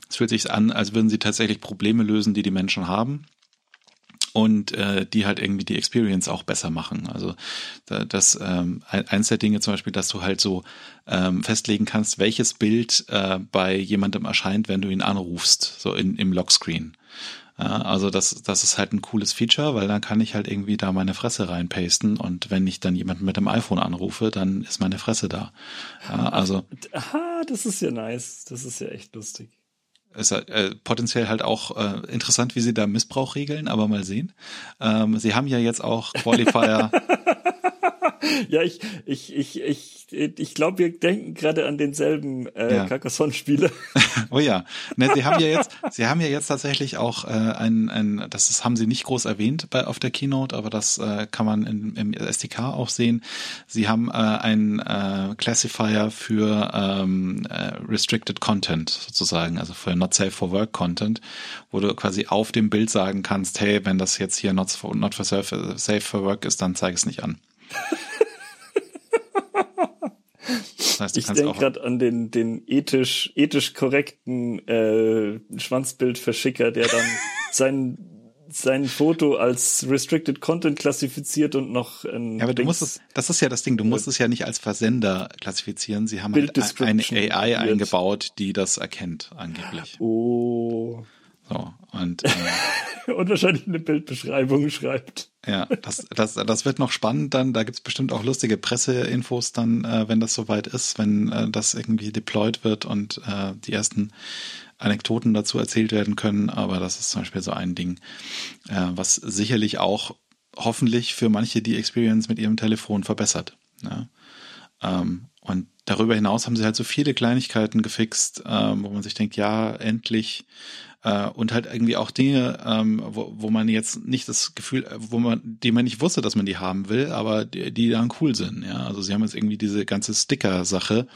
Es fühlt sich an, als würden sie tatsächlich Probleme lösen, die die Menschen haben und äh, die halt irgendwie die Experience auch besser machen. Also das ähm, eins der Dinge zum Beispiel, dass du halt so ähm, festlegen kannst, welches Bild äh, bei jemandem erscheint, wenn du ihn anrufst, so in, im Lockscreen. Ja, also das, das ist halt ein cooles Feature, weil dann kann ich halt irgendwie da meine Fresse reinpasten und wenn ich dann jemanden mit dem iPhone anrufe, dann ist meine Fresse da. Ja, also Aha, das ist ja nice. Das ist ja echt lustig ist äh, potenziell halt auch äh, interessant, wie sie da Missbrauch regeln, aber mal sehen. Ähm, sie haben ja jetzt auch Qualifier. <laughs> ja, ich, ich, ich, ich, ich glaube, wir denken gerade an denselben äh, ja. Carcassonne-Spieler. <laughs> oh ja. Ne, sie haben ja jetzt, sie haben ja jetzt tatsächlich auch äh, ein, ein, das ist, haben sie nicht groß erwähnt bei auf der Keynote, aber das äh, kann man in, im SDK auch sehen. Sie haben äh, einen äh, Classifier für ähm, äh, Restricted Content sozusagen, also für Not Safe for Work Content, wo du quasi auf dem Bild sagen kannst, hey, wenn das jetzt hier Not for, not for safe, safe for Work ist, dann zeig es nicht an. Das heißt, ich denke gerade an den, den ethisch, ethisch korrekten äh, Schwanzbildverschicker, der dann <laughs> sein, sein Foto als Restricted Content klassifiziert und noch ein Ja, aber du musst es, das ist ja das Ding, du musst es ja nicht als Versender klassifizieren. Sie haben halt eine AI eingebaut, die das erkennt, angeblich. Oh. So, und, <laughs> äh, und wahrscheinlich eine Bildbeschreibung schreibt. Ja, das, das, das wird noch spannend dann. Da gibt's bestimmt auch lustige Presseinfos dann, äh, wenn das soweit ist, wenn äh, das irgendwie deployed wird und äh, die ersten Anekdoten dazu erzählt werden können. Aber das ist zum Beispiel so ein Ding, äh, was sicherlich auch hoffentlich für manche die Experience mit ihrem Telefon verbessert. Ja? Ähm, und darüber hinaus haben sie halt so viele Kleinigkeiten gefixt, ähm, wo man sich denkt, ja, endlich äh, und halt irgendwie auch Dinge, ähm, wo, wo man jetzt nicht das Gefühl, wo man, die man nicht wusste, dass man die haben will, aber die, die dann cool sind. Ja, also sie haben jetzt irgendwie diese ganze Sticker-Sache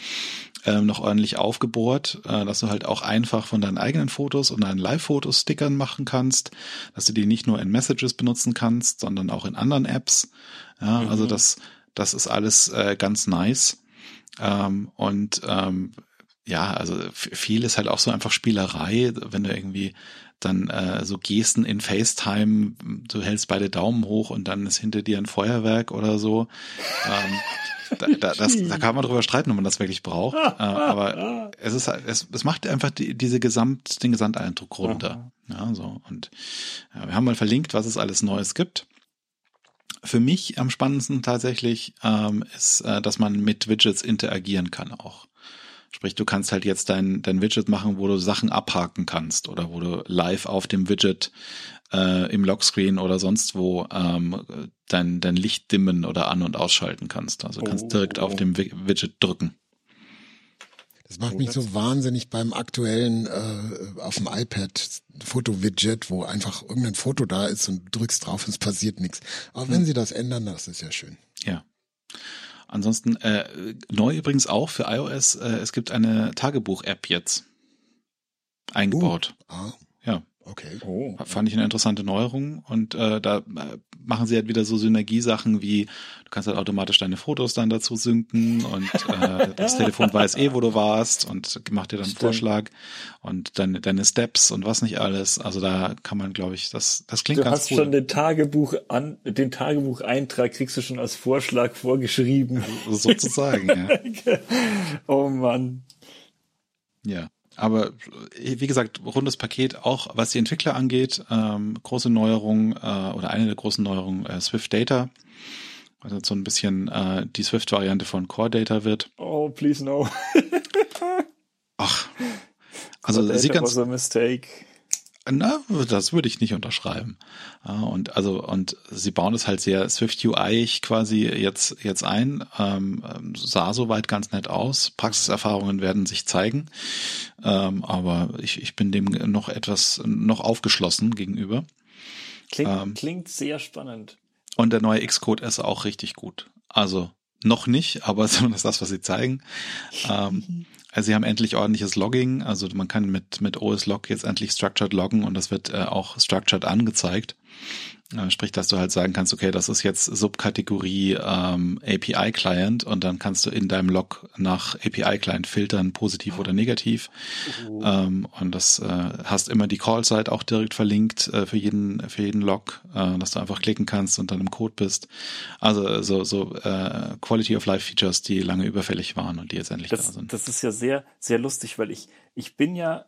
ähm, noch ordentlich aufgebohrt, äh, dass du halt auch einfach von deinen eigenen Fotos und deinen Live-Fotos Stickern machen kannst, dass du die nicht nur in Messages benutzen kannst, sondern auch in anderen Apps. Ja, mhm. also das, das ist alles äh, ganz nice. Ähm, und ähm, ja, also viel ist halt auch so einfach Spielerei, wenn du irgendwie dann äh, so Gesten in FaceTime, du hältst beide Daumen hoch und dann ist hinter dir ein Feuerwerk oder so. ähm, da, da, das, da kann man drüber streiten, ob man das wirklich braucht. äh, aber es ist halt, es, es macht einfach die, diese Gesamt, den Gesamteindruck runter. Ja, so. Und ja, wir haben mal verlinkt, was es alles Neues gibt. Für mich am spannendsten tatsächlich ähm, ist, äh, dass man mit Widgets interagieren kann auch. Sprich, du kannst halt jetzt dein, dein Widget machen, wo du Sachen abhaken kannst oder wo du live auf dem Widget äh, im Lockscreen oder sonst wo ähm, dein, dein Licht dimmen oder an- und ausschalten kannst. Also kannst oh, direkt auf dem Widget drücken. Das macht mich so wahnsinnig beim aktuellen äh, auf dem iPad Foto-Widget, wo einfach irgendein Foto da ist und du drückst drauf und es passiert nichts. Aber hm. wenn sie das ändern, das ist ja schön. Ja. Ansonsten äh, neu übrigens auch für iOS, äh, es gibt eine Tagebuch-App jetzt eingebaut. Uh, ah. Okay. Oh. Fand ich eine interessante Neuerung und äh, da äh, machen sie halt wieder so Synergiesachen wie du kannst halt automatisch deine Fotos dann dazu synken und äh, <laughs> das Telefon weiß eh, wo du warst und macht dir dann einen Vorschlag und dann deine Steps und was nicht alles. Also da kann man, glaube ich, das das klingt du ganz cool. Du hast schon den Tagebuch an den Tagebucheintrag kriegst du schon als Vorschlag vorgeschrieben. Sozusagen, ja. <laughs> oh Mann. Ja. Aber wie gesagt, rundes Paket, auch was die Entwickler angeht, ähm, große Neuerung äh, oder eine der großen Neuerungen, äh, Swift Data. Also so ein bisschen äh, die Swift-Variante von Core Data wird. Oh, please no. <laughs> Ach. Also Core sie ganz. Was mistake. Na, das würde ich nicht unterschreiben. Und also und sie bauen es halt sehr Swift UI quasi jetzt jetzt ein. Ähm, sah soweit ganz nett aus. Praxiserfahrungen werden sich zeigen, ähm, aber ich, ich bin dem noch etwas noch aufgeschlossen gegenüber. Klingt, ähm, klingt sehr spannend. Und der neue Xcode ist auch richtig gut. Also noch nicht, aber <laughs> zumindest das, was sie zeigen. Ähm, <laughs> also sie haben endlich ordentliches Logging, also man kann mit, mit OS Log jetzt endlich structured loggen und das wird äh, auch structured angezeigt. Sprich, dass du halt sagen kannst, okay, das ist jetzt Subkategorie ähm, API-Client und dann kannst du in deinem Log nach API-Client filtern, positiv oder negativ. Oh. Ähm, und das äh, hast immer die Call-Site auch direkt verlinkt äh, für jeden für jeden Log, äh, dass du einfach klicken kannst und dann im Code bist. Also so so äh, Quality of Life Features, die lange überfällig waren und die jetzt endlich das, da sind. Das ist ja sehr sehr lustig, weil ich ich bin ja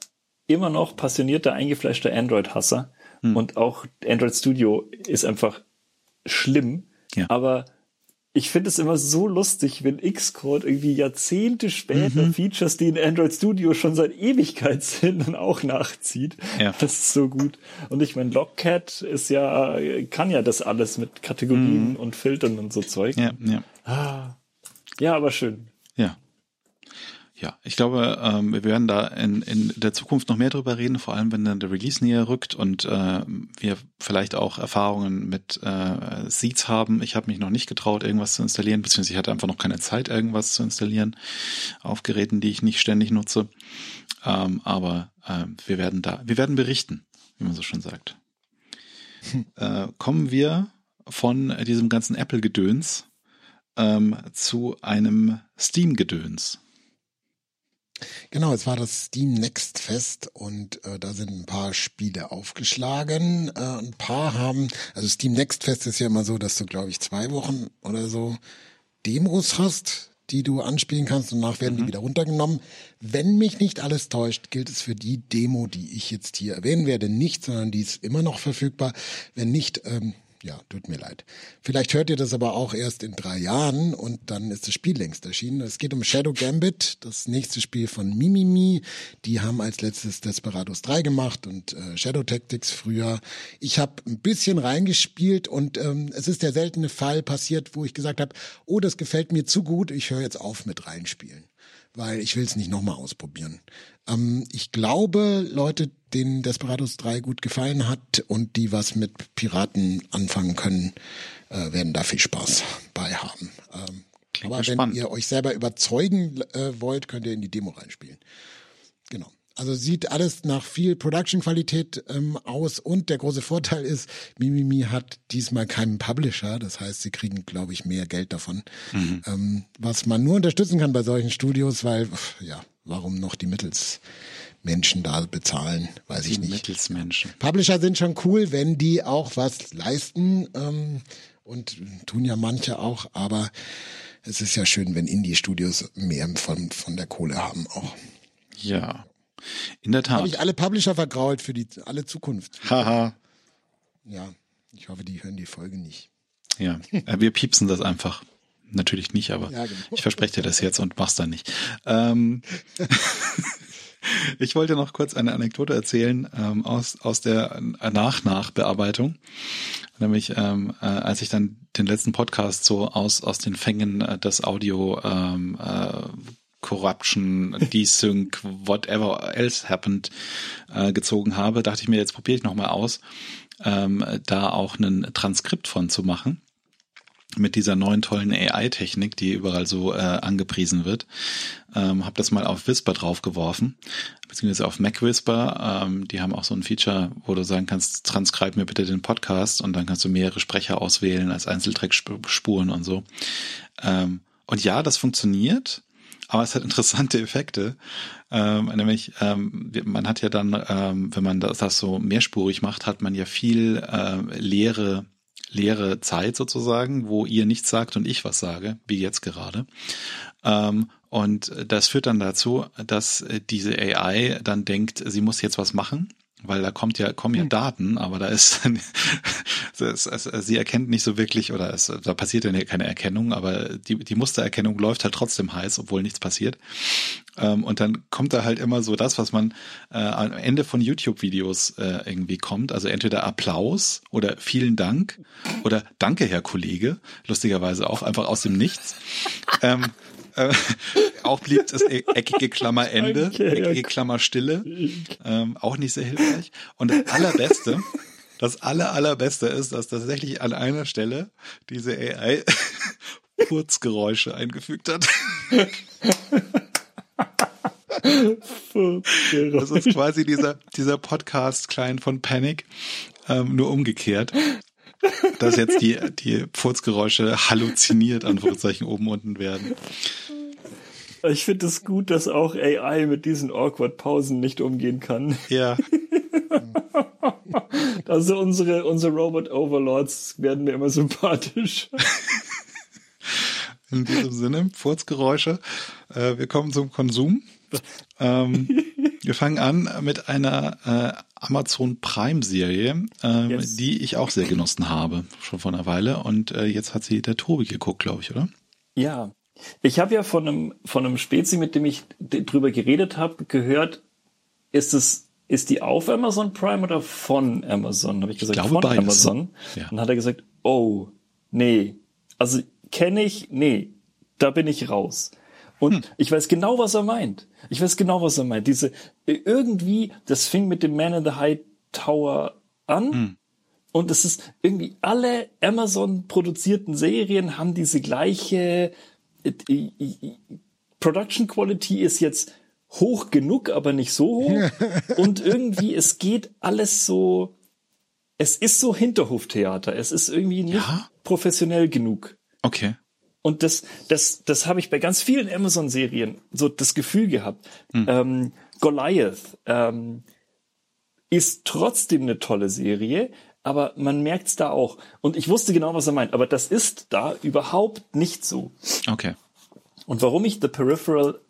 immer noch passionierter eingefleischter Android-Hasser hm. Und auch Android Studio ist einfach schlimm. Ja. Aber ich finde es immer so lustig, wenn Xcode irgendwie Jahrzehnte später mhm. Features, die in Android Studio schon seit Ewigkeit <laughs> sind, dann auch nachzieht. Ja. Das ist so gut. Und ich meine, Logcat ist ja, kann ja das alles mit Kategorien mhm. und Filtern und so Zeug. Ja, ja. Ah. Ja, aber schön. Ja. Ja, ich glaube, ähm, wir werden da in, in der Zukunft noch mehr drüber reden, vor allem wenn dann der Release näher rückt und äh, wir vielleicht auch Erfahrungen mit äh, Seeds haben. Ich habe mich noch nicht getraut, irgendwas zu installieren, beziehungsweise ich hatte einfach noch keine Zeit, irgendwas zu installieren auf Geräten, die ich nicht ständig nutze. Ähm, aber äh, wir werden da, wir werden berichten, wie man so schön sagt. Hm. Äh, kommen wir von diesem ganzen Apple-Gedöns ähm, zu einem Steam-Gedöns. Genau, es war das Steam Next Fest und äh, da sind ein paar Spiele aufgeschlagen. Äh, ein paar haben, also Steam Next Fest ist ja immer so, dass du, glaube ich, zwei Wochen oder so Demos hast, die du anspielen kannst und danach werden mhm. die wieder runtergenommen. Wenn mich nicht alles täuscht, gilt es für die Demo, die ich jetzt hier erwähnen werde, nicht, sondern die ist immer noch verfügbar. Wenn nicht, ähm, ja, tut mir leid. Vielleicht hört ihr das aber auch erst in drei Jahren und dann ist das Spiel längst erschienen. Es geht um Shadow Gambit, das nächste Spiel von Mimimi. Die haben als letztes Desperados 3 gemacht und äh, Shadow Tactics früher. Ich habe ein bisschen reingespielt und ähm, es ist der seltene Fall passiert, wo ich gesagt habe, oh, das gefällt mir zu gut, ich höre jetzt auf mit reinspielen weil ich will es nicht nochmal ausprobieren. Ähm, ich glaube, Leute, denen Desperados 3 gut gefallen hat und die was mit Piraten anfangen können, äh, werden da viel Spaß bei haben. Ähm, aber wenn spannend. ihr euch selber überzeugen äh, wollt, könnt ihr in die Demo reinspielen. Genau. Also sieht alles nach viel Production-Qualität ähm, aus und der große Vorteil ist, Mimimi hat diesmal keinen Publisher, das heißt, sie kriegen, glaube ich, mehr Geld davon, mhm. ähm, was man nur unterstützen kann bei solchen Studios, weil, ja, warum noch die Mittelsmenschen da bezahlen, weiß ich nicht. Mittelsmenschen. Publisher sind schon cool, wenn die auch was leisten ähm, und tun ja manche auch, aber es ist ja schön, wenn Indie-Studios mehr von, von der Kohle haben auch. Ja, in der Tat. Habe ich alle Publisher vergrault für die alle Zukunft. Haha. ja, ich hoffe, die hören die Folge nicht. Ja, äh, wir piepsen das einfach. Natürlich nicht, aber ja, genau. ich verspreche dir das jetzt und mach's dann nicht. Ähm, <laughs> <laughs> ich wollte noch kurz eine Anekdote erzählen ähm, aus, aus der Nach-Nach-Bearbeitung. Nämlich, ähm, äh, als ich dann den letzten Podcast so aus, aus den Fängen äh, des Audio ähm, äh, Corruption, Desync, <laughs> whatever else happened äh, gezogen habe, dachte ich mir, jetzt probiere ich nochmal aus, ähm, da auch ein Transkript von zu machen mit dieser neuen tollen AI-Technik, die überall so äh, angepriesen wird. Ähm, habe das mal auf Whisper draufgeworfen, beziehungsweise auf Mac Whisper. Ähm, die haben auch so ein Feature, wo du sagen kannst, transcribe mir bitte den Podcast und dann kannst du mehrere Sprecher auswählen als Einzeltrack-Spuren und so. Ähm, und ja, das funktioniert aber es hat <laughs> interessante Effekte. Ähm, nämlich, ähm, man hat ja dann, ähm, wenn man das, das so mehrspurig macht, hat man ja viel äh, leere leere Zeit sozusagen, wo ihr nichts sagt und ich was sage, wie jetzt gerade. Ähm, und das führt dann dazu, dass diese AI dann denkt, sie muss jetzt was machen weil da kommt ja kommen ja hm. Daten, aber da ist <laughs> sie erkennt nicht so wirklich oder es, da passiert ja keine Erkennung, aber die die Mustererkennung läuft halt trotzdem heiß, obwohl nichts passiert. Ähm, und dann kommt da halt immer so das, was man äh, am Ende von YouTube-Videos äh, irgendwie kommt, also entweder Applaus oder vielen Dank oder Danke Herr Kollege, lustigerweise auch einfach aus dem Nichts. ähm, äh, <laughs> auch blieb das e-, eckige Klammer Ende, eckige Klammer Stille. Ähm, auch nicht sehr hilfreich. Und das Allerbeste, <laughs> das aller, allerbeste ist, dass tatsächlich an einer Stelle diese AI <laughs> Furzgeräusche eingefügt hat. Das ist quasi dieser, dieser Podcast-Client von Panic, ähm, nur umgekehrt. Dass jetzt die, die Furzgeräusche halluziniert, Anführungszeichen, oben unten werden. Ich finde es gut, dass auch AI mit diesen awkward Pausen nicht umgehen kann. Ja. <laughs> also unsere, unsere Robot Overlords werden mir immer sympathisch. <laughs> In diesem Sinne, Furzgeräusche. Äh, wir kommen zum Konsum. Ähm, <laughs> wir fangen an mit einer äh, Amazon Prime Serie, ähm, yes. die ich auch sehr genossen habe, schon vor einer Weile. Und äh, jetzt hat sie der Tobi geguckt, glaube ich, oder? Ja. Ich habe ja von einem, von einem Spezi, mit dem ich drüber geredet habe, gehört, ist es ist die auf Amazon Prime oder von Amazon? Habe ich gesagt, ich glaube, von beides. Amazon. Ja. Und dann hat er gesagt, oh, nee. Also kenne ich, nee, da bin ich raus. Und hm. ich weiß genau, was er meint. Ich weiß genau, was er meint. Diese, irgendwie, das fing mit dem Man in the High Tower an. Hm. Und es ist irgendwie alle Amazon produzierten Serien haben diese gleiche äh, Production Quality ist jetzt hoch genug, aber nicht so hoch. <laughs> Und irgendwie, es geht alles so, es ist so Hinterhoftheater. Es ist irgendwie nicht ja? professionell genug. Okay. Und das, das, das habe ich bei ganz vielen Amazon-Serien so das Gefühl gehabt. Hm. Ähm, Goliath ähm, ist trotzdem eine tolle Serie, aber man merkt's da auch. Und ich wusste genau, was er meint, aber das ist da überhaupt nicht so. Okay. Und warum ich The Peripheral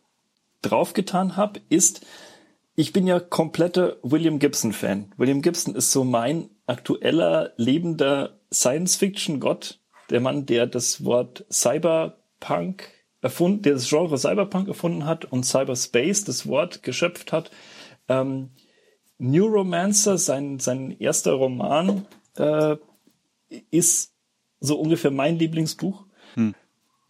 draufgetan habe, ist, ich bin ja kompletter William Gibson-Fan. William Gibson ist so mein aktueller, lebender Science-Fiction-Gott der Mann, der das Wort Cyberpunk erfunden, der das Genre Cyberpunk erfunden hat und Cyberspace das Wort geschöpft hat. Ähm, Neuromancer, sein, sein erster Roman, äh, ist so ungefähr mein Lieblingsbuch. Hm.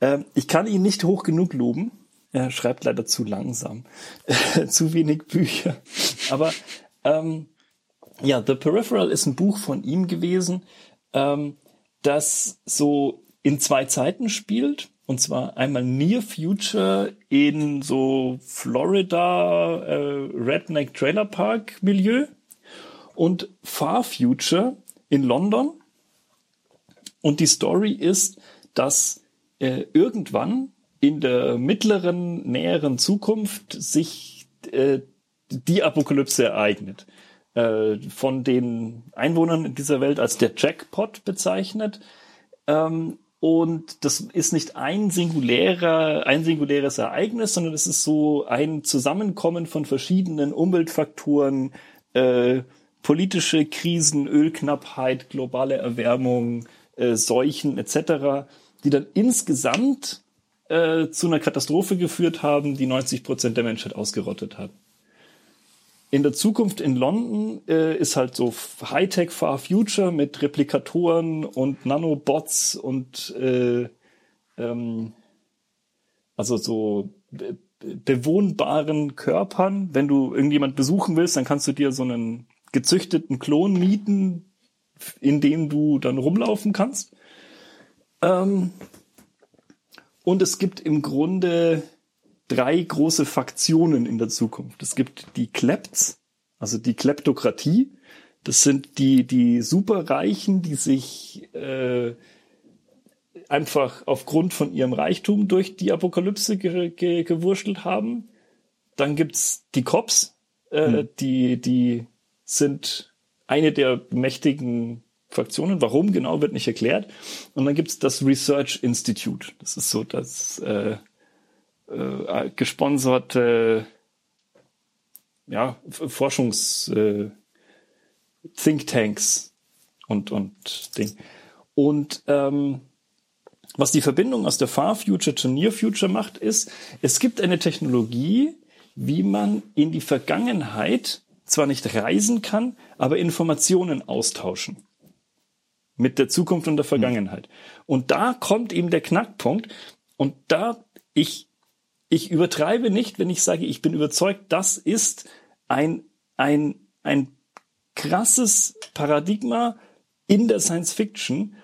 Ähm, ich kann ihn nicht hoch genug loben. Er schreibt leider zu langsam, <laughs> zu wenig Bücher. Aber ähm, ja, The Peripheral ist ein Buch von ihm gewesen. Ähm, das so in zwei Zeiten spielt. Und zwar einmal Near Future in so Florida äh, Redneck Trailer Park Milieu und Far Future in London. Und die Story ist, dass äh, irgendwann in der mittleren, näheren Zukunft sich äh, die Apokalypse ereignet. Äh, von den Einwohnern in dieser Welt als der Jackpot bezeichnet. Ähm, und das ist nicht ein singulärer, ein singuläres Ereignis, sondern es ist so ein Zusammenkommen von verschiedenen Umweltfaktoren, äh, politische Krisen, Ölknappheit, globale Erwärmung, äh, Seuchen etc., die dann insgesamt äh, zu einer Katastrophe geführt haben, die 90 Prozent der Menschheit ausgerottet hat in der Zukunft in London äh, ist halt so Hightech Far Future mit Replikatoren und Nanobots und äh, ähm, also so be bewohnbaren Körpern. Wenn du irgendjemand besuchen willst, dann kannst du dir so einen gezüchteten Klon mieten, in dem du dann rumlaufen kannst. Ähm, und es gibt im Grunde drei große Faktionen in der Zukunft. Es gibt die Klepts, also die Kleptokratie. Das sind die, die Superreichen, die sich äh, einfach aufgrund von ihrem Reichtum durch die Apokalypse ge ge gewurschtelt haben. Dann gibt's die Cops, äh, hm. die, die sind eine der mächtigen Fraktionen. Warum genau wird nicht erklärt. Und dann gibt's das Research Institute. Das ist so das äh, äh, gesponserte ja, Forschungs äh, Thinktanks und, und Ding. Und ähm, was die Verbindung aus der Far Future to Near Future macht, ist, es gibt eine Technologie, wie man in die Vergangenheit zwar nicht reisen kann, aber Informationen austauschen. Mit der Zukunft und der Vergangenheit. Und da kommt eben der Knackpunkt. Und da, ich ich übertreibe nicht, wenn ich sage, ich bin überzeugt, das ist ein, ein, ein krasses Paradigma in der Science Fiction,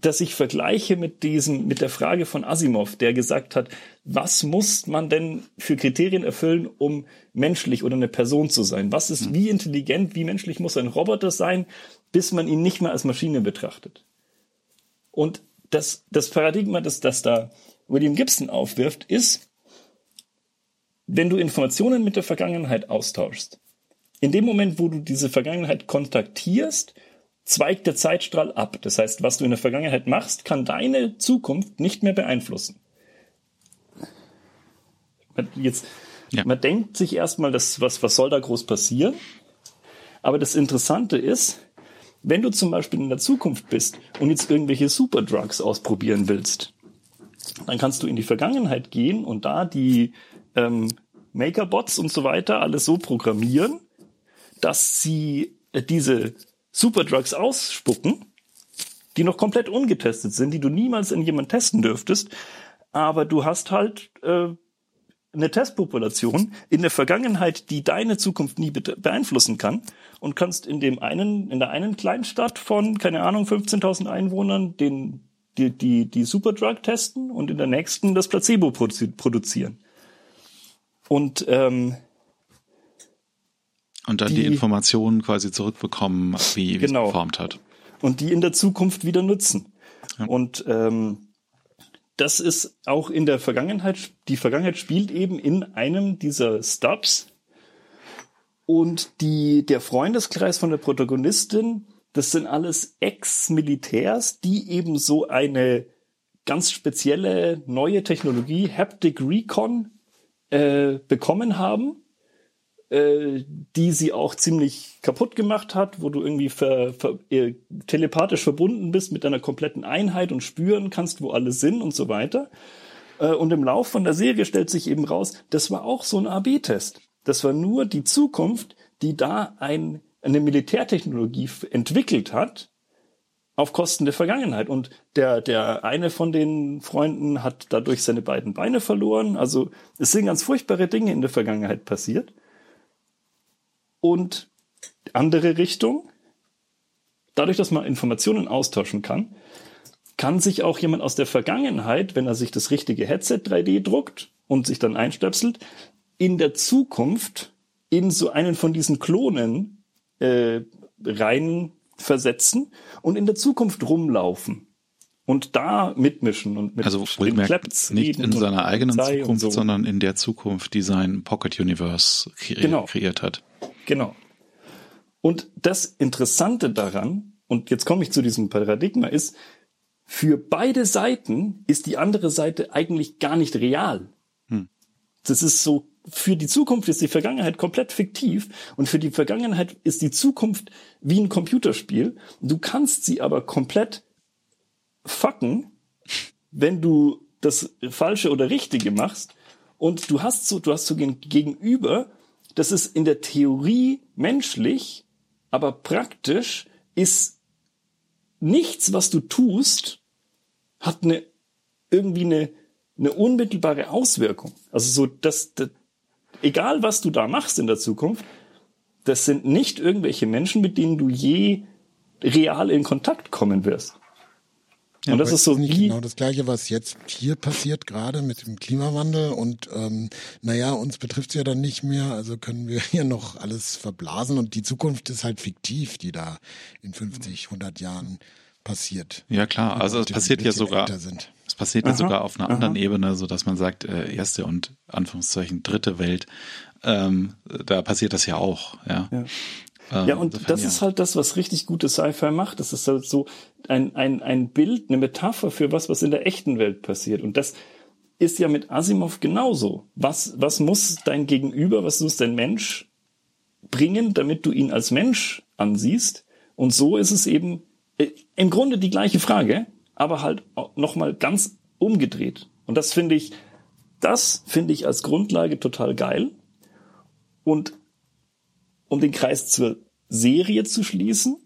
das ich vergleiche mit diesem, mit der Frage von Asimov, der gesagt hat, was muss man denn für Kriterien erfüllen, um menschlich oder eine Person zu sein? Was ist, hm. wie intelligent, wie menschlich muss ein Roboter sein, bis man ihn nicht mehr als Maschine betrachtet? Und das, das Paradigma, das, das da William Gibson aufwirft, ist, wenn du Informationen mit der Vergangenheit austauschst, in dem Moment, wo du diese Vergangenheit kontaktierst, zweigt der Zeitstrahl ab. Das heißt, was du in der Vergangenheit machst, kann deine Zukunft nicht mehr beeinflussen. Jetzt, ja. man denkt sich erstmal, das, was, was soll da groß passieren? Aber das Interessante ist, wenn du zum Beispiel in der Zukunft bist und jetzt irgendwelche Superdrugs ausprobieren willst, dann kannst du in die Vergangenheit gehen und da die ähm, Makerbots und so weiter alles so programmieren, dass sie äh, diese Superdrugs ausspucken, die noch komplett ungetestet sind, die du niemals in jemand testen dürftest, aber du hast halt äh, eine Testpopulation in der Vergangenheit, die deine Zukunft nie beeinflussen kann und kannst in dem einen, in der einen Kleinstadt von, keine Ahnung, 15.000 Einwohnern den, die, die, die Superdrug testen und in der nächsten das Placebo produzieren. Und, ähm, und dann die, die Informationen quasi zurückbekommen, wie genau, es performt hat. Und die in der Zukunft wieder nutzen. Ja. Und ähm, das ist auch in der Vergangenheit, die Vergangenheit spielt eben in einem dieser Stubs. Und die, der Freundeskreis von der Protagonistin, das sind alles Ex-Militärs, die eben so eine ganz spezielle neue Technologie, Haptic Recon, äh, bekommen haben äh, die sie auch ziemlich kaputt gemacht hat, wo du irgendwie ver, ver, äh, telepathisch verbunden bist mit einer kompletten Einheit und spüren kannst, wo alle sind und so weiter. Äh, und im Lauf von der Serie stellt sich eben raus, das war auch so ein AB-Test. Das war nur die Zukunft, die da ein, eine Militärtechnologie entwickelt hat, auf Kosten der Vergangenheit. Und der, der eine von den Freunden hat dadurch seine beiden Beine verloren. Also es sind ganz furchtbare Dinge in der Vergangenheit passiert. Und andere Richtung, dadurch, dass man Informationen austauschen kann, kann sich auch jemand aus der Vergangenheit, wenn er sich das richtige Headset 3D druckt und sich dann einstöpselt, in der Zukunft in so einen von diesen Klonen äh, rein versetzen und in der Zukunft rumlaufen und da mitmischen und mit also wohlgemerkt nicht in seiner eigenen Zukunft, so. sondern in der Zukunft, die sein Pocket Universe kre genau. kreiert hat. Genau. Und das Interessante daran, und jetzt komme ich zu diesem Paradigma, ist, für beide Seiten ist die andere Seite eigentlich gar nicht real. Hm. Das ist so, für die Zukunft ist die Vergangenheit komplett fiktiv und für die Vergangenheit ist die Zukunft wie ein Computerspiel. Du kannst sie aber komplett fucken, wenn du das Falsche oder Richtige machst und du hast so, du hast so gegenüber das ist in der Theorie menschlich, aber praktisch ist nichts, was du tust, hat eine irgendwie eine, eine unmittelbare Auswirkung. Also so, dass, dass egal was du da machst in der Zukunft, das sind nicht irgendwelche Menschen, mit denen du je real in Kontakt kommen wirst. Ja, und das ist so nicht wie genau das gleiche, was jetzt hier passiert gerade mit dem Klimawandel. Und ähm, naja, uns betrifft es ja dann nicht mehr, also können wir <laughs> hier noch alles verblasen. Und die Zukunft ist halt fiktiv, die da in 50, 100 Jahren passiert. Ja klar, also es passiert ja sogar, es passiert aha, ja sogar auf einer aha. anderen Ebene, so dass man sagt, äh, erste und Anführungszeichen dritte Welt, ähm, da passiert das ja auch, ja. ja. Ähm, ja, und das ja. ist halt das, was richtig gute Sci-Fi macht. Das ist halt so ein, ein, ein Bild, eine Metapher für was, was in der echten Welt passiert. Und das ist ja mit Asimov genauso. Was, was muss dein Gegenüber, was muss dein Mensch bringen, damit du ihn als Mensch ansiehst? Und so ist es eben im Grunde die gleiche Frage, aber halt nochmal ganz umgedreht. Und das finde ich, das finde ich als Grundlage total geil. Und um den Kreis zur Serie zu schließen,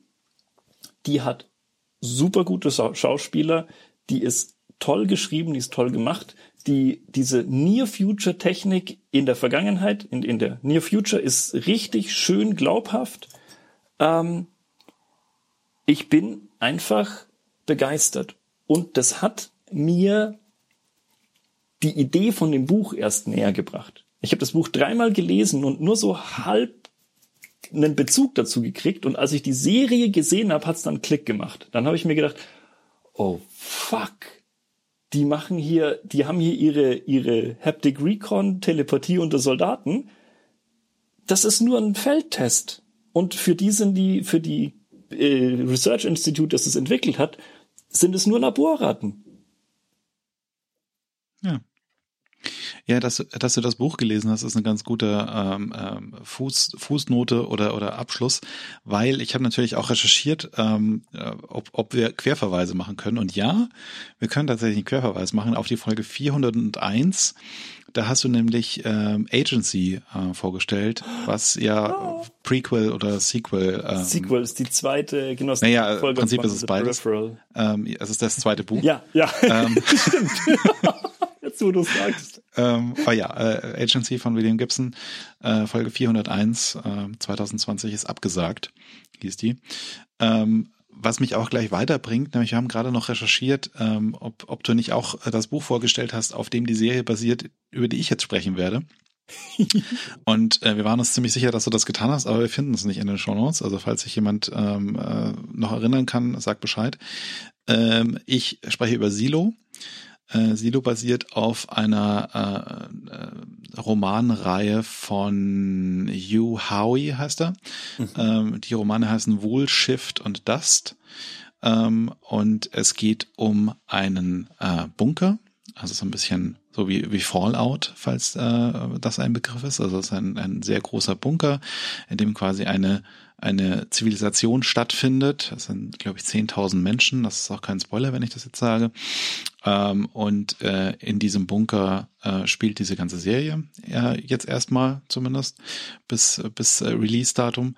die hat super gute Schauspieler, die ist toll geschrieben, die ist toll gemacht. Die, diese Near Future Technik in der Vergangenheit, in, in der Near Future ist richtig schön glaubhaft. Ähm, ich bin einfach begeistert. Und das hat mir die Idee von dem Buch erst näher gebracht. Ich habe das Buch dreimal gelesen und nur so halb einen Bezug dazu gekriegt und als ich die Serie gesehen habe, hat es dann Klick gemacht. Dann habe ich mir gedacht, oh fuck, die machen hier, die haben hier ihre, ihre Haptic Recon Telepathie unter Soldaten. Das ist nur ein Feldtest. Und für die sind die, für die äh, Research Institute, das es entwickelt hat, sind es nur Laborratten. Ja. Ja, dass, dass du das Buch gelesen hast, ist eine ganz gute ähm, ähm, Fuß, Fußnote oder, oder Abschluss, weil ich habe natürlich auch recherchiert, ähm, äh, ob, ob wir Querverweise machen können. Und ja, wir können tatsächlich einen Querverweis machen auf die Folge 401. Da hast du nämlich ähm, Agency äh, vorgestellt, was ja oh. Prequel oder Sequel. Ähm, Sequel ist die zweite, genau. Naja, im Prinzip ist es beides. Ähm, es ist das zweite Buch. Ja, ja. Ähm, <laughs> Stimmt. <laughs> Jetzt, wo du sagst. Ähm, oh ja, äh, Agency von William Gibson, äh, Folge 401, äh, 2020 ist abgesagt, hieß die. Ähm, was mich auch gleich weiterbringt, nämlich wir haben gerade noch recherchiert, ähm, ob, ob du nicht auch das Buch vorgestellt hast, auf dem die Serie basiert, über die ich jetzt sprechen werde. <laughs> und äh, wir waren uns ziemlich sicher, dass du das getan hast, aber wir finden es nicht in den Shownotes. Also falls sich jemand ähm, äh, noch erinnern kann, sag Bescheid. Ähm, ich spreche über Silo. Äh, Silo basiert auf einer äh, äh, Romanreihe von Hugh Howey, heißt er. Mhm. Ähm, die Romane heißen Wool, Shift und Dust. Ähm, und es geht um einen äh, Bunker, also so ein bisschen so wie, wie Fallout, falls äh, das ein Begriff ist. Also es ist ein, ein sehr großer Bunker, in dem quasi eine eine Zivilisation stattfindet. Das sind, glaube ich, 10.000 Menschen. Das ist auch kein Spoiler, wenn ich das jetzt sage. Ähm, und äh, in diesem Bunker äh, spielt diese ganze Serie äh, jetzt erstmal zumindest bis bis äh, Release-Datum.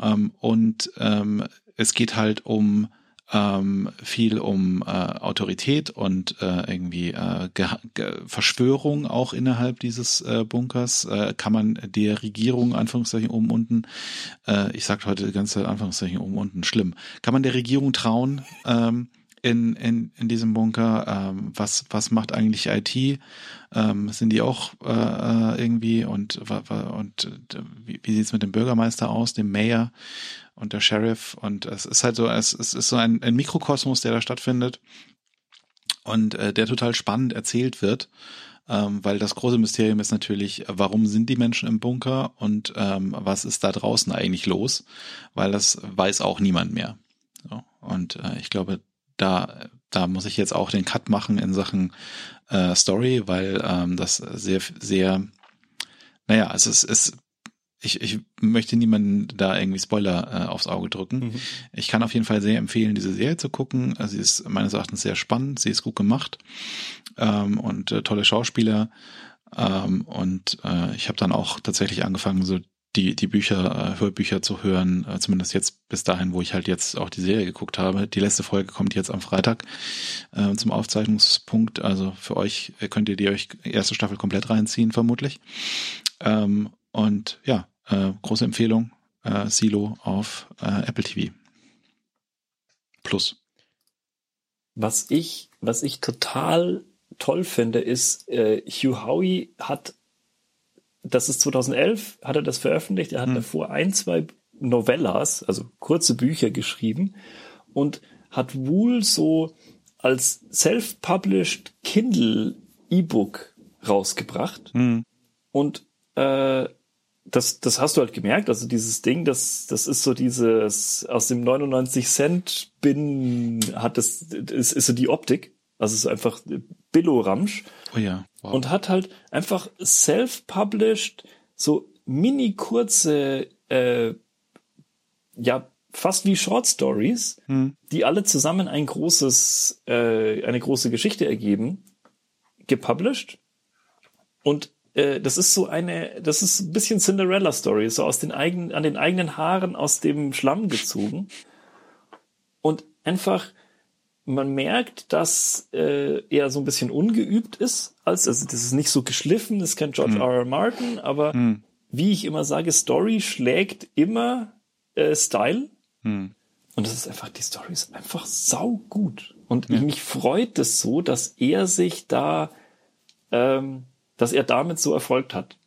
Ähm, und ähm, es geht halt um ähm, viel um äh, Autorität und äh, irgendwie äh, Ge Ge Verschwörung auch innerhalb dieses äh, Bunkers. Äh, kann man der Regierung, Anführungszeichen, oben unten, äh, ich sag heute die ganze Zeit Anführungszeichen oben unten, schlimm. Kann man der Regierung trauen? Ähm, in, in, in diesem Bunker? Ähm, was, was macht eigentlich IT? Ähm, sind die auch äh, äh irgendwie und, und wie, wie sieht's mit dem Bürgermeister aus, dem Mayor? und der Sheriff und es ist halt so, es, es ist so ein, ein Mikrokosmos, der da stattfindet und äh, der total spannend erzählt wird, ähm, weil das große Mysterium ist natürlich, warum sind die Menschen im Bunker und ähm, was ist da draußen eigentlich los, weil das weiß auch niemand mehr. So. Und äh, ich glaube, da da muss ich jetzt auch den Cut machen in Sachen äh, Story, weil ähm, das sehr sehr naja, es ist, es ich, ich möchte niemanden da irgendwie Spoiler äh, aufs Auge drücken. Mhm. Ich kann auf jeden Fall sehr empfehlen, diese Serie zu gucken. Sie ist meines Erachtens sehr spannend, sie ist gut gemacht ähm, und äh, tolle Schauspieler. Ähm, und äh, ich habe dann auch tatsächlich angefangen, so die, die Bücher, äh, Hörbücher zu hören, äh, zumindest jetzt bis dahin, wo ich halt jetzt auch die Serie geguckt habe. Die letzte Folge kommt jetzt am Freitag äh, zum Aufzeichnungspunkt. Also für euch könnt ihr die euch erste Staffel komplett reinziehen, vermutlich. Ähm, und ja, äh, große Empfehlung, äh, Silo auf äh, Apple TV. Plus. Was ich, was ich total toll finde, ist, Hugh Howey hat, das ist 2011, hat er das veröffentlicht, er hat hm. davor ein, zwei Novellas, also kurze Bücher geschrieben und hat wohl so als self-published Kindle E-Book rausgebracht hm. und äh, das, das hast du halt gemerkt, also dieses Ding, das, das ist so dieses, aus dem 99 Cent Bin hat das, ist, ist so die Optik. Also es ist einfach Billo-Ramsch. Oh ja. Wow. Und hat halt einfach self-published so mini kurze, äh, ja, fast wie Short Stories, hm. die alle zusammen ein großes, äh, eine große Geschichte ergeben, gepublished. Und äh, das ist so eine, das ist ein bisschen Cinderella-Story, so aus den eigenen, an den eigenen Haaren aus dem Schlamm gezogen. Und einfach, man merkt, dass äh, er so ein bisschen ungeübt ist, als, also das ist nicht so geschliffen, das kein George hm. R. R. Martin, aber hm. wie ich immer sage, Story schlägt immer äh, Style. Hm. Und das ist einfach, die Story ist einfach sau gut. Und ja. mich freut es so, dass er sich da ähm, dass er damit so erfolgt hat.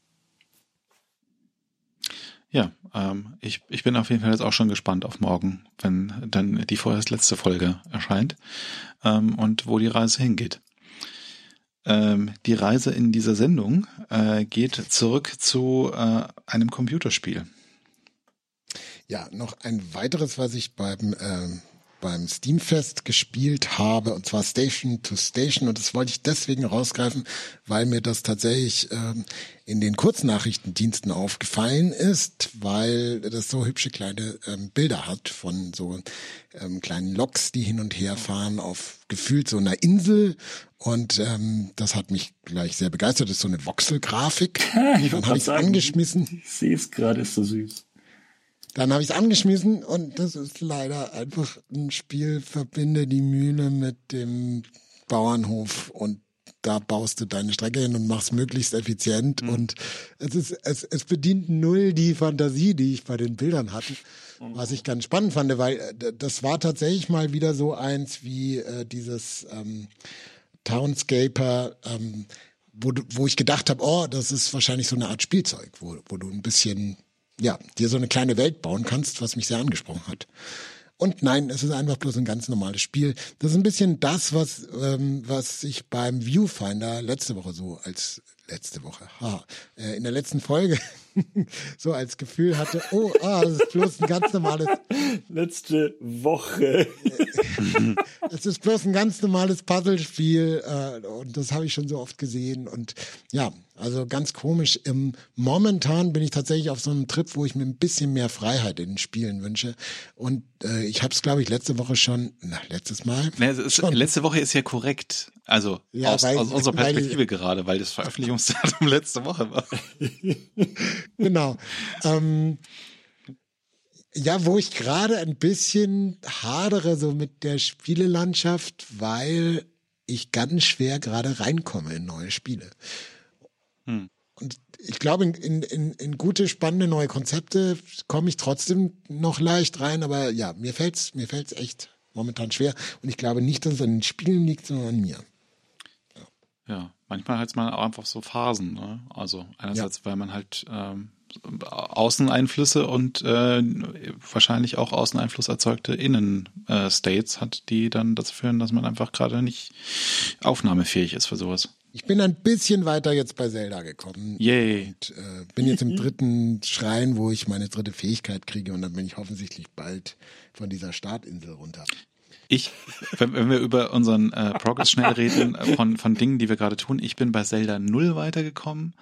Ja, ähm, ich, ich bin auf jeden Fall jetzt auch schon gespannt auf morgen, wenn dann die vorerst letzte Folge erscheint ähm, und wo die Reise hingeht. Ähm, die Reise in dieser Sendung äh, geht zurück zu äh, einem Computerspiel. Ja, noch ein weiteres, was ich beim ähm, beim Steamfest gespielt habe, und zwar Station to Station. Und das wollte ich deswegen rausgreifen, weil mir das tatsächlich ähm, in den Kurznachrichtendiensten aufgefallen ist, weil das so hübsche kleine ähm, Bilder hat von so ähm, kleinen Loks, die hin und her fahren auf gefühlt so einer Insel. Und ähm, das hat mich gleich sehr begeistert. Das ist so eine Voxel-Grafik. <laughs> Dann habe ich es angeschmissen. Ich sehe es gerade, ist so süß. Dann habe ich es angeschmissen und das ist leider einfach ein Spiel, verbinde die Mühle mit dem Bauernhof und da baust du deine Strecke hin und machst möglichst effizient mhm. und es ist es, es bedient null die Fantasie, die ich bei den Bildern hatte, mhm. was ich ganz spannend fand, weil äh, das war tatsächlich mal wieder so eins wie äh, dieses ähm, Townscaper, ähm, wo, wo ich gedacht habe, oh, das ist wahrscheinlich so eine Art Spielzeug, wo, wo du ein bisschen ja, dir so eine kleine Welt bauen kannst, was mich sehr angesprochen hat. Und nein, es ist einfach bloß ein ganz normales Spiel. Das ist ein bisschen das, was, ähm, was ich beim Viewfinder letzte Woche so als letzte Woche, ha, äh, in der letzten Folge <laughs> so als Gefühl hatte, oh, ah, das ist bloß ein ganz normales. Letzte Woche. <laughs> es ist bloß ein ganz normales Puzzlespiel äh, und das habe ich schon so oft gesehen und ja, also ganz komisch. Im, momentan bin ich tatsächlich auf so einem Trip, wo ich mir ein bisschen mehr Freiheit in den Spielen wünsche. Und äh, ich habe es, glaube ich, letzte Woche schon, na, letztes Mal. Nee, ist, letzte Woche ist ja korrekt. Also ja, aus, weil, aus unserer Perspektive weil, gerade, weil das Veröffentlichungsdatum <laughs> letzte Woche war. <laughs> genau. Ähm, ja, wo ich gerade ein bisschen hadere so mit der Spielelandschaft, weil ich ganz schwer gerade reinkomme in neue Spiele. Hm. Und ich glaube, in, in, in gute, spannende neue Konzepte komme ich trotzdem noch leicht rein, aber ja, mir fällt's, mir fällt's echt momentan schwer. Und ich glaube nicht, dass es an den Spielen liegt, sondern an mir. Ja, manchmal hat man auch einfach so Phasen. Ne? Also einerseits, ja. weil man halt ähm, Außeneinflüsse und äh, wahrscheinlich auch Außeneinfluss erzeugte Innenstates äh, hat, die dann dazu führen, dass man einfach gerade nicht aufnahmefähig ist für sowas. Ich bin ein bisschen weiter jetzt bei Zelda gekommen. Yay. Und äh, bin jetzt im dritten Schrein, wo ich meine dritte Fähigkeit kriege und dann bin ich hoffentlich bald von dieser Startinsel runter. Ich, wenn, wenn wir über unseren äh, Progress schnell <laughs> reden, äh, von, von Dingen, die wir gerade tun, ich bin bei Zelda 0 weitergekommen.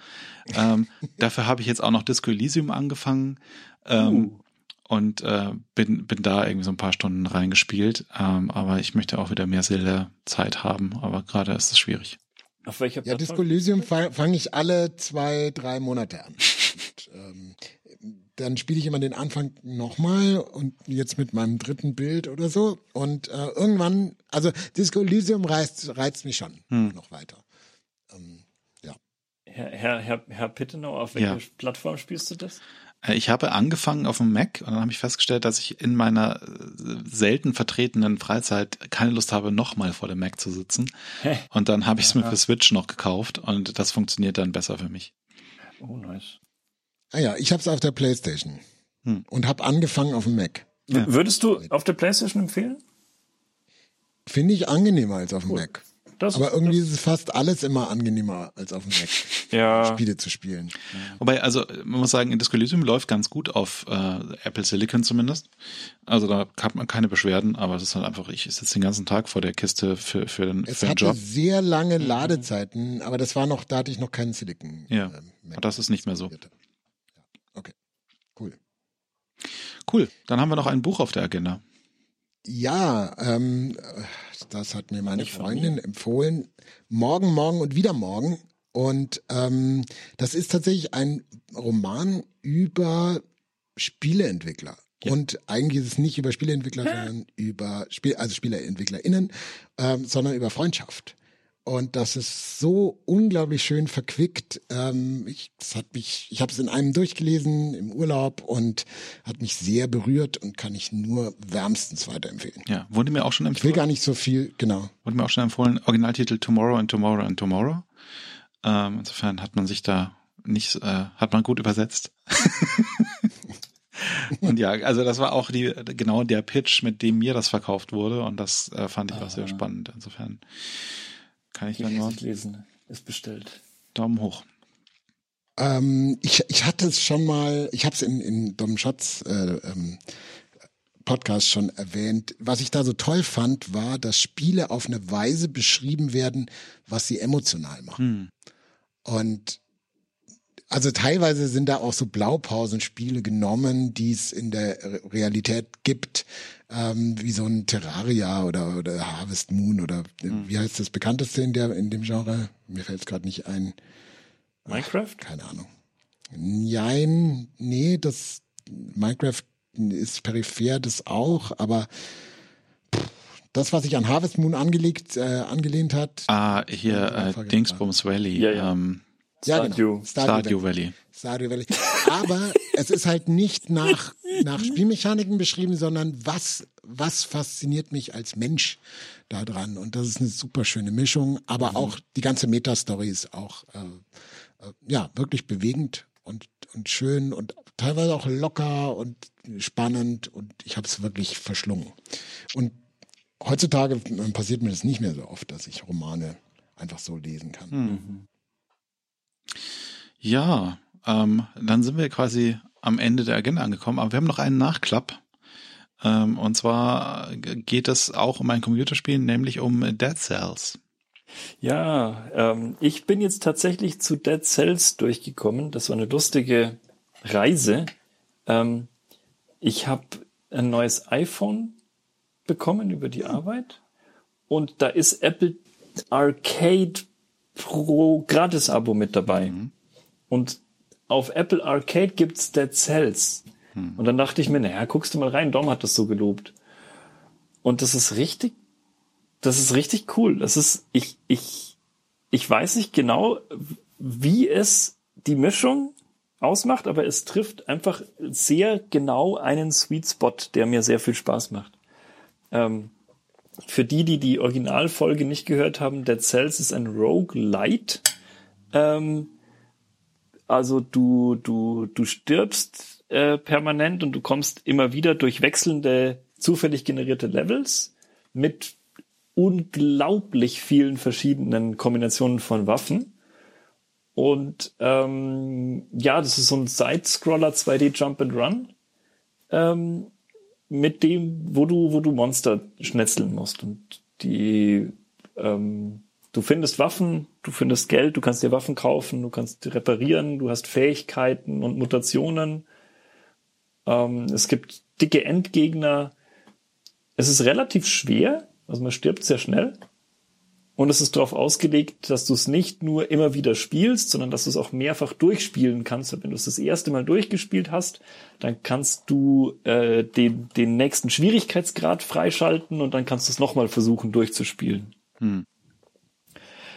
Ähm, dafür habe ich jetzt auch noch Disco Elysium angefangen. Ähm, uh. Und äh, bin, bin da irgendwie so ein paar Stunden reingespielt. Ähm, aber ich möchte auch wieder mehr Zelda-Zeit haben. Aber gerade ist es schwierig. Auf welcher Plattform? Ja, Disco Elysium fange fang ich alle zwei, drei Monate an. <laughs> und, ähm, dann spiele ich immer den Anfang nochmal und jetzt mit meinem dritten Bild oder so. Und äh, irgendwann, also Disco Elysium reizt, reizt mich schon hm. noch weiter. Ähm, ja. Herr, Herr, Herr, Herr Pittenau, auf welcher ja. Plattform spielst du das? Äh, ich habe angefangen auf dem Mac und dann habe ich festgestellt, dass ich in meiner äh, selten vertretenen Freizeit keine Lust habe, nochmal vor dem Mac zu sitzen. Und dann habe ich es mir für Switch noch gekauft und das funktioniert dann besser für mich. Oh, nice. Ah ja, ich habe es auf der PlayStation hm. und habe angefangen auf dem Mac. Ja. Würdest du auf der PlayStation empfehlen? Finde ich angenehmer als auf dem cool. Mac. Das, Aber irgendwie ist es fast alles immer angenehmer als auf dem Mac, <laughs> ja. Spiele zu spielen. Wobei, also man muss sagen, Disco Elysium läuft ganz gut auf äh, Apple Silicon zumindest. Also da hat man keine Beschwerden, aber es ist halt einfach, ich sitze den ganzen Tag vor der Kiste für, für den, es für den hatte Job. sehr lange Ladezeiten, aber das war noch, da hatte ich noch keinen Silicon. Ja, äh, das ist nicht mehr so. Okay, cool. Cool, dann haben wir noch ein Buch auf der Agenda. Ja, ähm, das hat mir meine Freundin empfohlen. Morgen, morgen und wieder morgen. Und ähm, das ist tatsächlich ein Roman über Spieleentwickler. Ja. Und eigentlich ist es nicht über Spieleentwickler, sondern über Spiel, also SpielerentwicklerInnen, ähm, sondern über Freundschaft. Und das ist so unglaublich schön verquickt. Ähm, ich, das hat mich, ich habe es in einem durchgelesen im Urlaub und hat mich sehr berührt und kann ich nur wärmstens weiterempfehlen. Ja, wurde mir auch schon empfohlen. Ich will gar nicht so viel, genau. Wurde mir auch schon empfohlen, Originaltitel Tomorrow and Tomorrow and Tomorrow. Ähm, insofern hat man sich da nicht, äh, hat man gut übersetzt. <laughs> und ja, also das war auch die genau der Pitch, mit dem mir das verkauft wurde und das äh, fand ich auch sehr ah. spannend. Insofern kann ich dann nur lesen. Ist bestellt. Daumen hoch. Ähm, ich, ich hatte es schon mal, ich habe es in, in Dom Schatz äh, ähm, Podcast schon erwähnt. Was ich da so toll fand, war, dass Spiele auf eine Weise beschrieben werden, was sie emotional machen. Hm. Und also teilweise sind da auch so Blaupausenspiele genommen, die es in der Realität gibt, ähm, wie so ein Terraria oder, oder Harvest Moon oder hm. wie heißt das bekannteste in der in dem Genre? Mir fällt es gerade nicht ein. Minecraft? Ach, keine Ahnung. Nein, nee, das Minecraft ist peripher das auch, aber das, was sich an Harvest Moon angelegt, äh, angelehnt hat. Ah, hier äh, Dingsbums Valley. Ja, ja. Ähm, ja, genau. Stardew, Stardew Valley. Stardew Valley. Aber <laughs> es ist halt nicht nach, nach Spielmechaniken beschrieben, sondern was, was fasziniert mich als Mensch da dran. Und das ist eine super schöne Mischung. Aber mhm. auch die ganze Metastory ist auch, äh, äh, ja, wirklich bewegend und, und schön und teilweise auch locker und spannend. Und ich habe es wirklich verschlungen. Und heutzutage passiert mir das nicht mehr so oft, dass ich Romane einfach so lesen kann. Mhm. Ja, ähm, dann sind wir quasi am Ende der Agenda angekommen, aber wir haben noch einen Nachklapp. Ähm, und zwar geht es auch um ein Computerspiel, nämlich um Dead Cells. Ja, ähm, ich bin jetzt tatsächlich zu Dead Cells durchgekommen. Das war eine lustige Reise. Ähm, ich habe ein neues iPhone bekommen über die Arbeit und da ist Apple Arcade Pro Gratis-Abo mit dabei. Mhm. Und auf Apple Arcade gibt's Dead Cells. Mhm. Und dann dachte ich mir, naja, guckst du mal rein, Dom hat das so gelobt. Und das ist richtig, das ist richtig cool. Das ist, ich, ich, ich weiß nicht genau, wie es die Mischung ausmacht, aber es trifft einfach sehr genau einen Sweet Spot, der mir sehr viel Spaß macht. Ähm, für die, die die Originalfolge nicht gehört haben, Dead Cells ist ein Roguelite. Ähm, also du, du, du stirbst äh, permanent und du kommst immer wieder durch wechselnde, zufällig generierte Levels mit unglaublich vielen verschiedenen Kombinationen von Waffen. Und ähm, ja, das ist so ein Side-Scroller 2D Jump and Run. Ähm, mit dem, wo du, wo du Monster schnetzeln musst. Und die, ähm, du findest Waffen, du findest Geld, du kannst dir Waffen kaufen, du kannst reparieren, du hast Fähigkeiten und Mutationen. Ähm, es gibt dicke Endgegner. Es ist relativ schwer, also man stirbt sehr schnell. Und es ist darauf ausgelegt, dass du es nicht nur immer wieder spielst, sondern dass du es auch mehrfach durchspielen kannst. Wenn du es das erste Mal durchgespielt hast, dann kannst du äh, den, den nächsten Schwierigkeitsgrad freischalten und dann kannst du es nochmal versuchen durchzuspielen. Hm.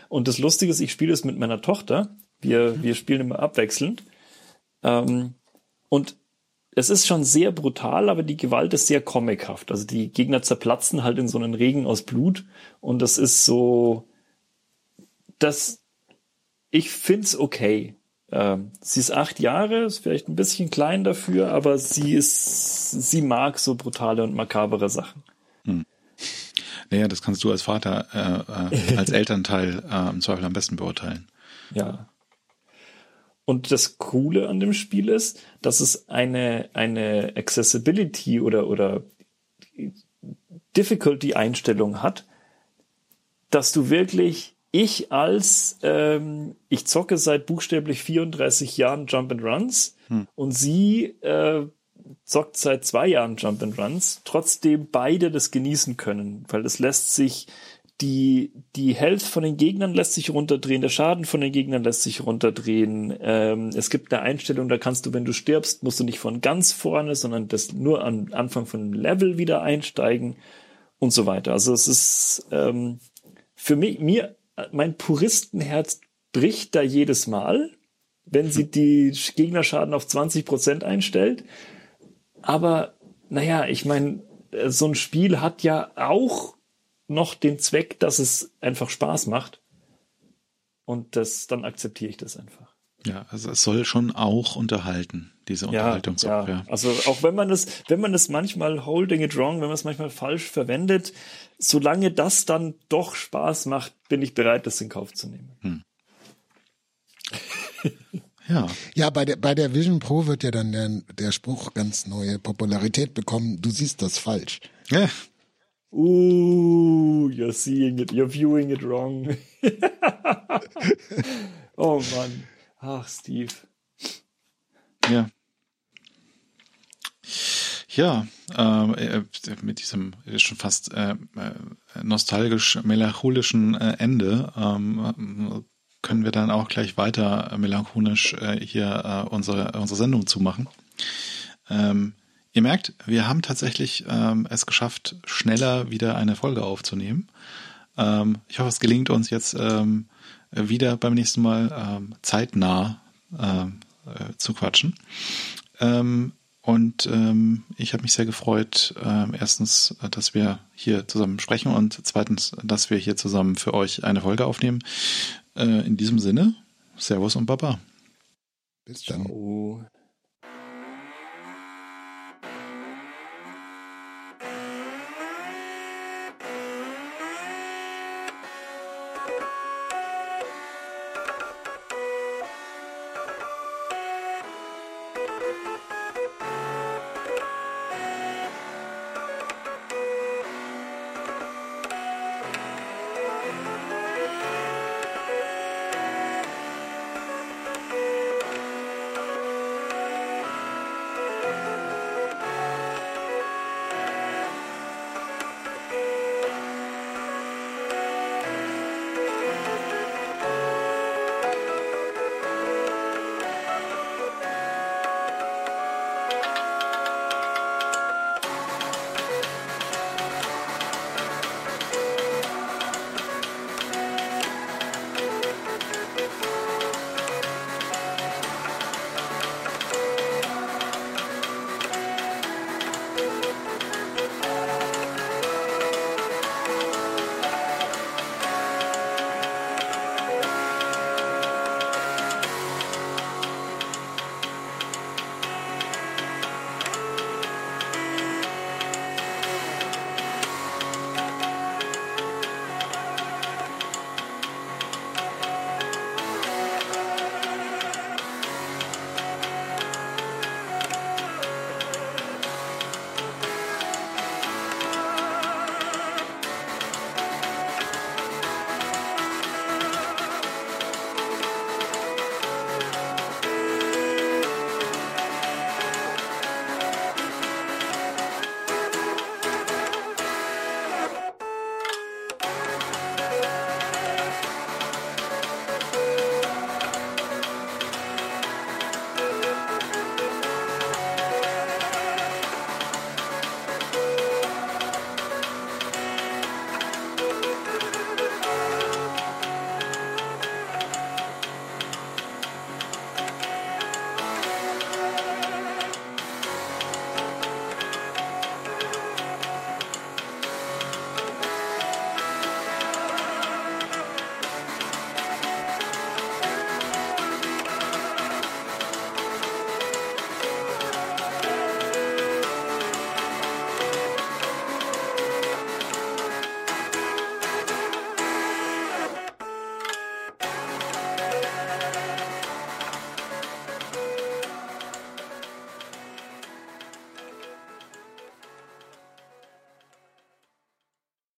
Und das Lustige ist, ich spiele es mit meiner Tochter. Wir, wir spielen immer abwechselnd. Ähm, und es ist schon sehr brutal, aber die Gewalt ist sehr comichaft. Also die Gegner zerplatzen halt in so einen Regen aus Blut und das ist so, das, ich find's okay. Ähm, sie ist acht Jahre, ist vielleicht ein bisschen klein dafür, aber sie ist, sie mag so brutale und makabere Sachen. Hm. Naja, das kannst du als Vater, äh, äh, als <laughs> Elternteil äh, im Zweifel am besten beurteilen. Ja. Und das Coole an dem Spiel ist, dass es eine, eine Accessibility oder, oder Difficulty-Einstellung hat, dass du wirklich, ich als, ähm, ich zocke seit buchstäblich 34 Jahren Jump and Runs hm. und sie äh, zockt seit zwei Jahren Jump and Runs, trotzdem beide das genießen können, weil es lässt sich die, die Health von den Gegnern lässt sich runterdrehen, der Schaden von den Gegnern lässt sich runterdrehen. Ähm, es gibt eine Einstellung, da kannst du, wenn du stirbst, musst du nicht von ganz vorne, sondern das nur am Anfang von einem Level wieder einsteigen und so weiter. Also es ist ähm, für mich, mir, mein Puristenherz bricht da jedes Mal, wenn sie die Gegnerschaden auf 20 Prozent einstellt. Aber naja, ich meine, so ein Spiel hat ja auch noch den Zweck, dass es einfach Spaß macht. Und das, dann akzeptiere ich das einfach. Ja, also es soll schon auch unterhalten, diese Unterhaltungssoftware. Ja, ja. Also auch wenn man es, wenn man es manchmal holding it wrong, wenn man es manchmal falsch verwendet, solange das dann doch Spaß macht, bin ich bereit, das in Kauf zu nehmen. Hm. <laughs> ja. Ja, bei der, bei der Vision Pro wird ja dann der, der Spruch ganz neue Popularität bekommen. Du siehst das falsch. Ja. Uh, you're seeing it, you're viewing it wrong. <laughs> oh Mann. Ach, Steve. Ja. Ja, ähm, äh, mit diesem schon fast äh, äh nostalgisch-melancholischen äh, Ende ähm, können wir dann auch gleich weiter melancholisch äh, hier äh, unsere, unsere Sendung zumachen. Ähm, ihr merkt, wir haben tatsächlich ähm, es geschafft, schneller wieder eine Folge aufzunehmen. Ähm, ich hoffe, es gelingt uns jetzt ähm, wieder beim nächsten Mal ähm, zeitnah ähm, äh, zu quatschen. Ähm, und ähm, ich habe mich sehr gefreut, äh, erstens, dass wir hier zusammen sprechen und zweitens, dass wir hier zusammen für euch eine Folge aufnehmen. Äh, in diesem Sinne, Servus und Baba. Bis dann. Ciao.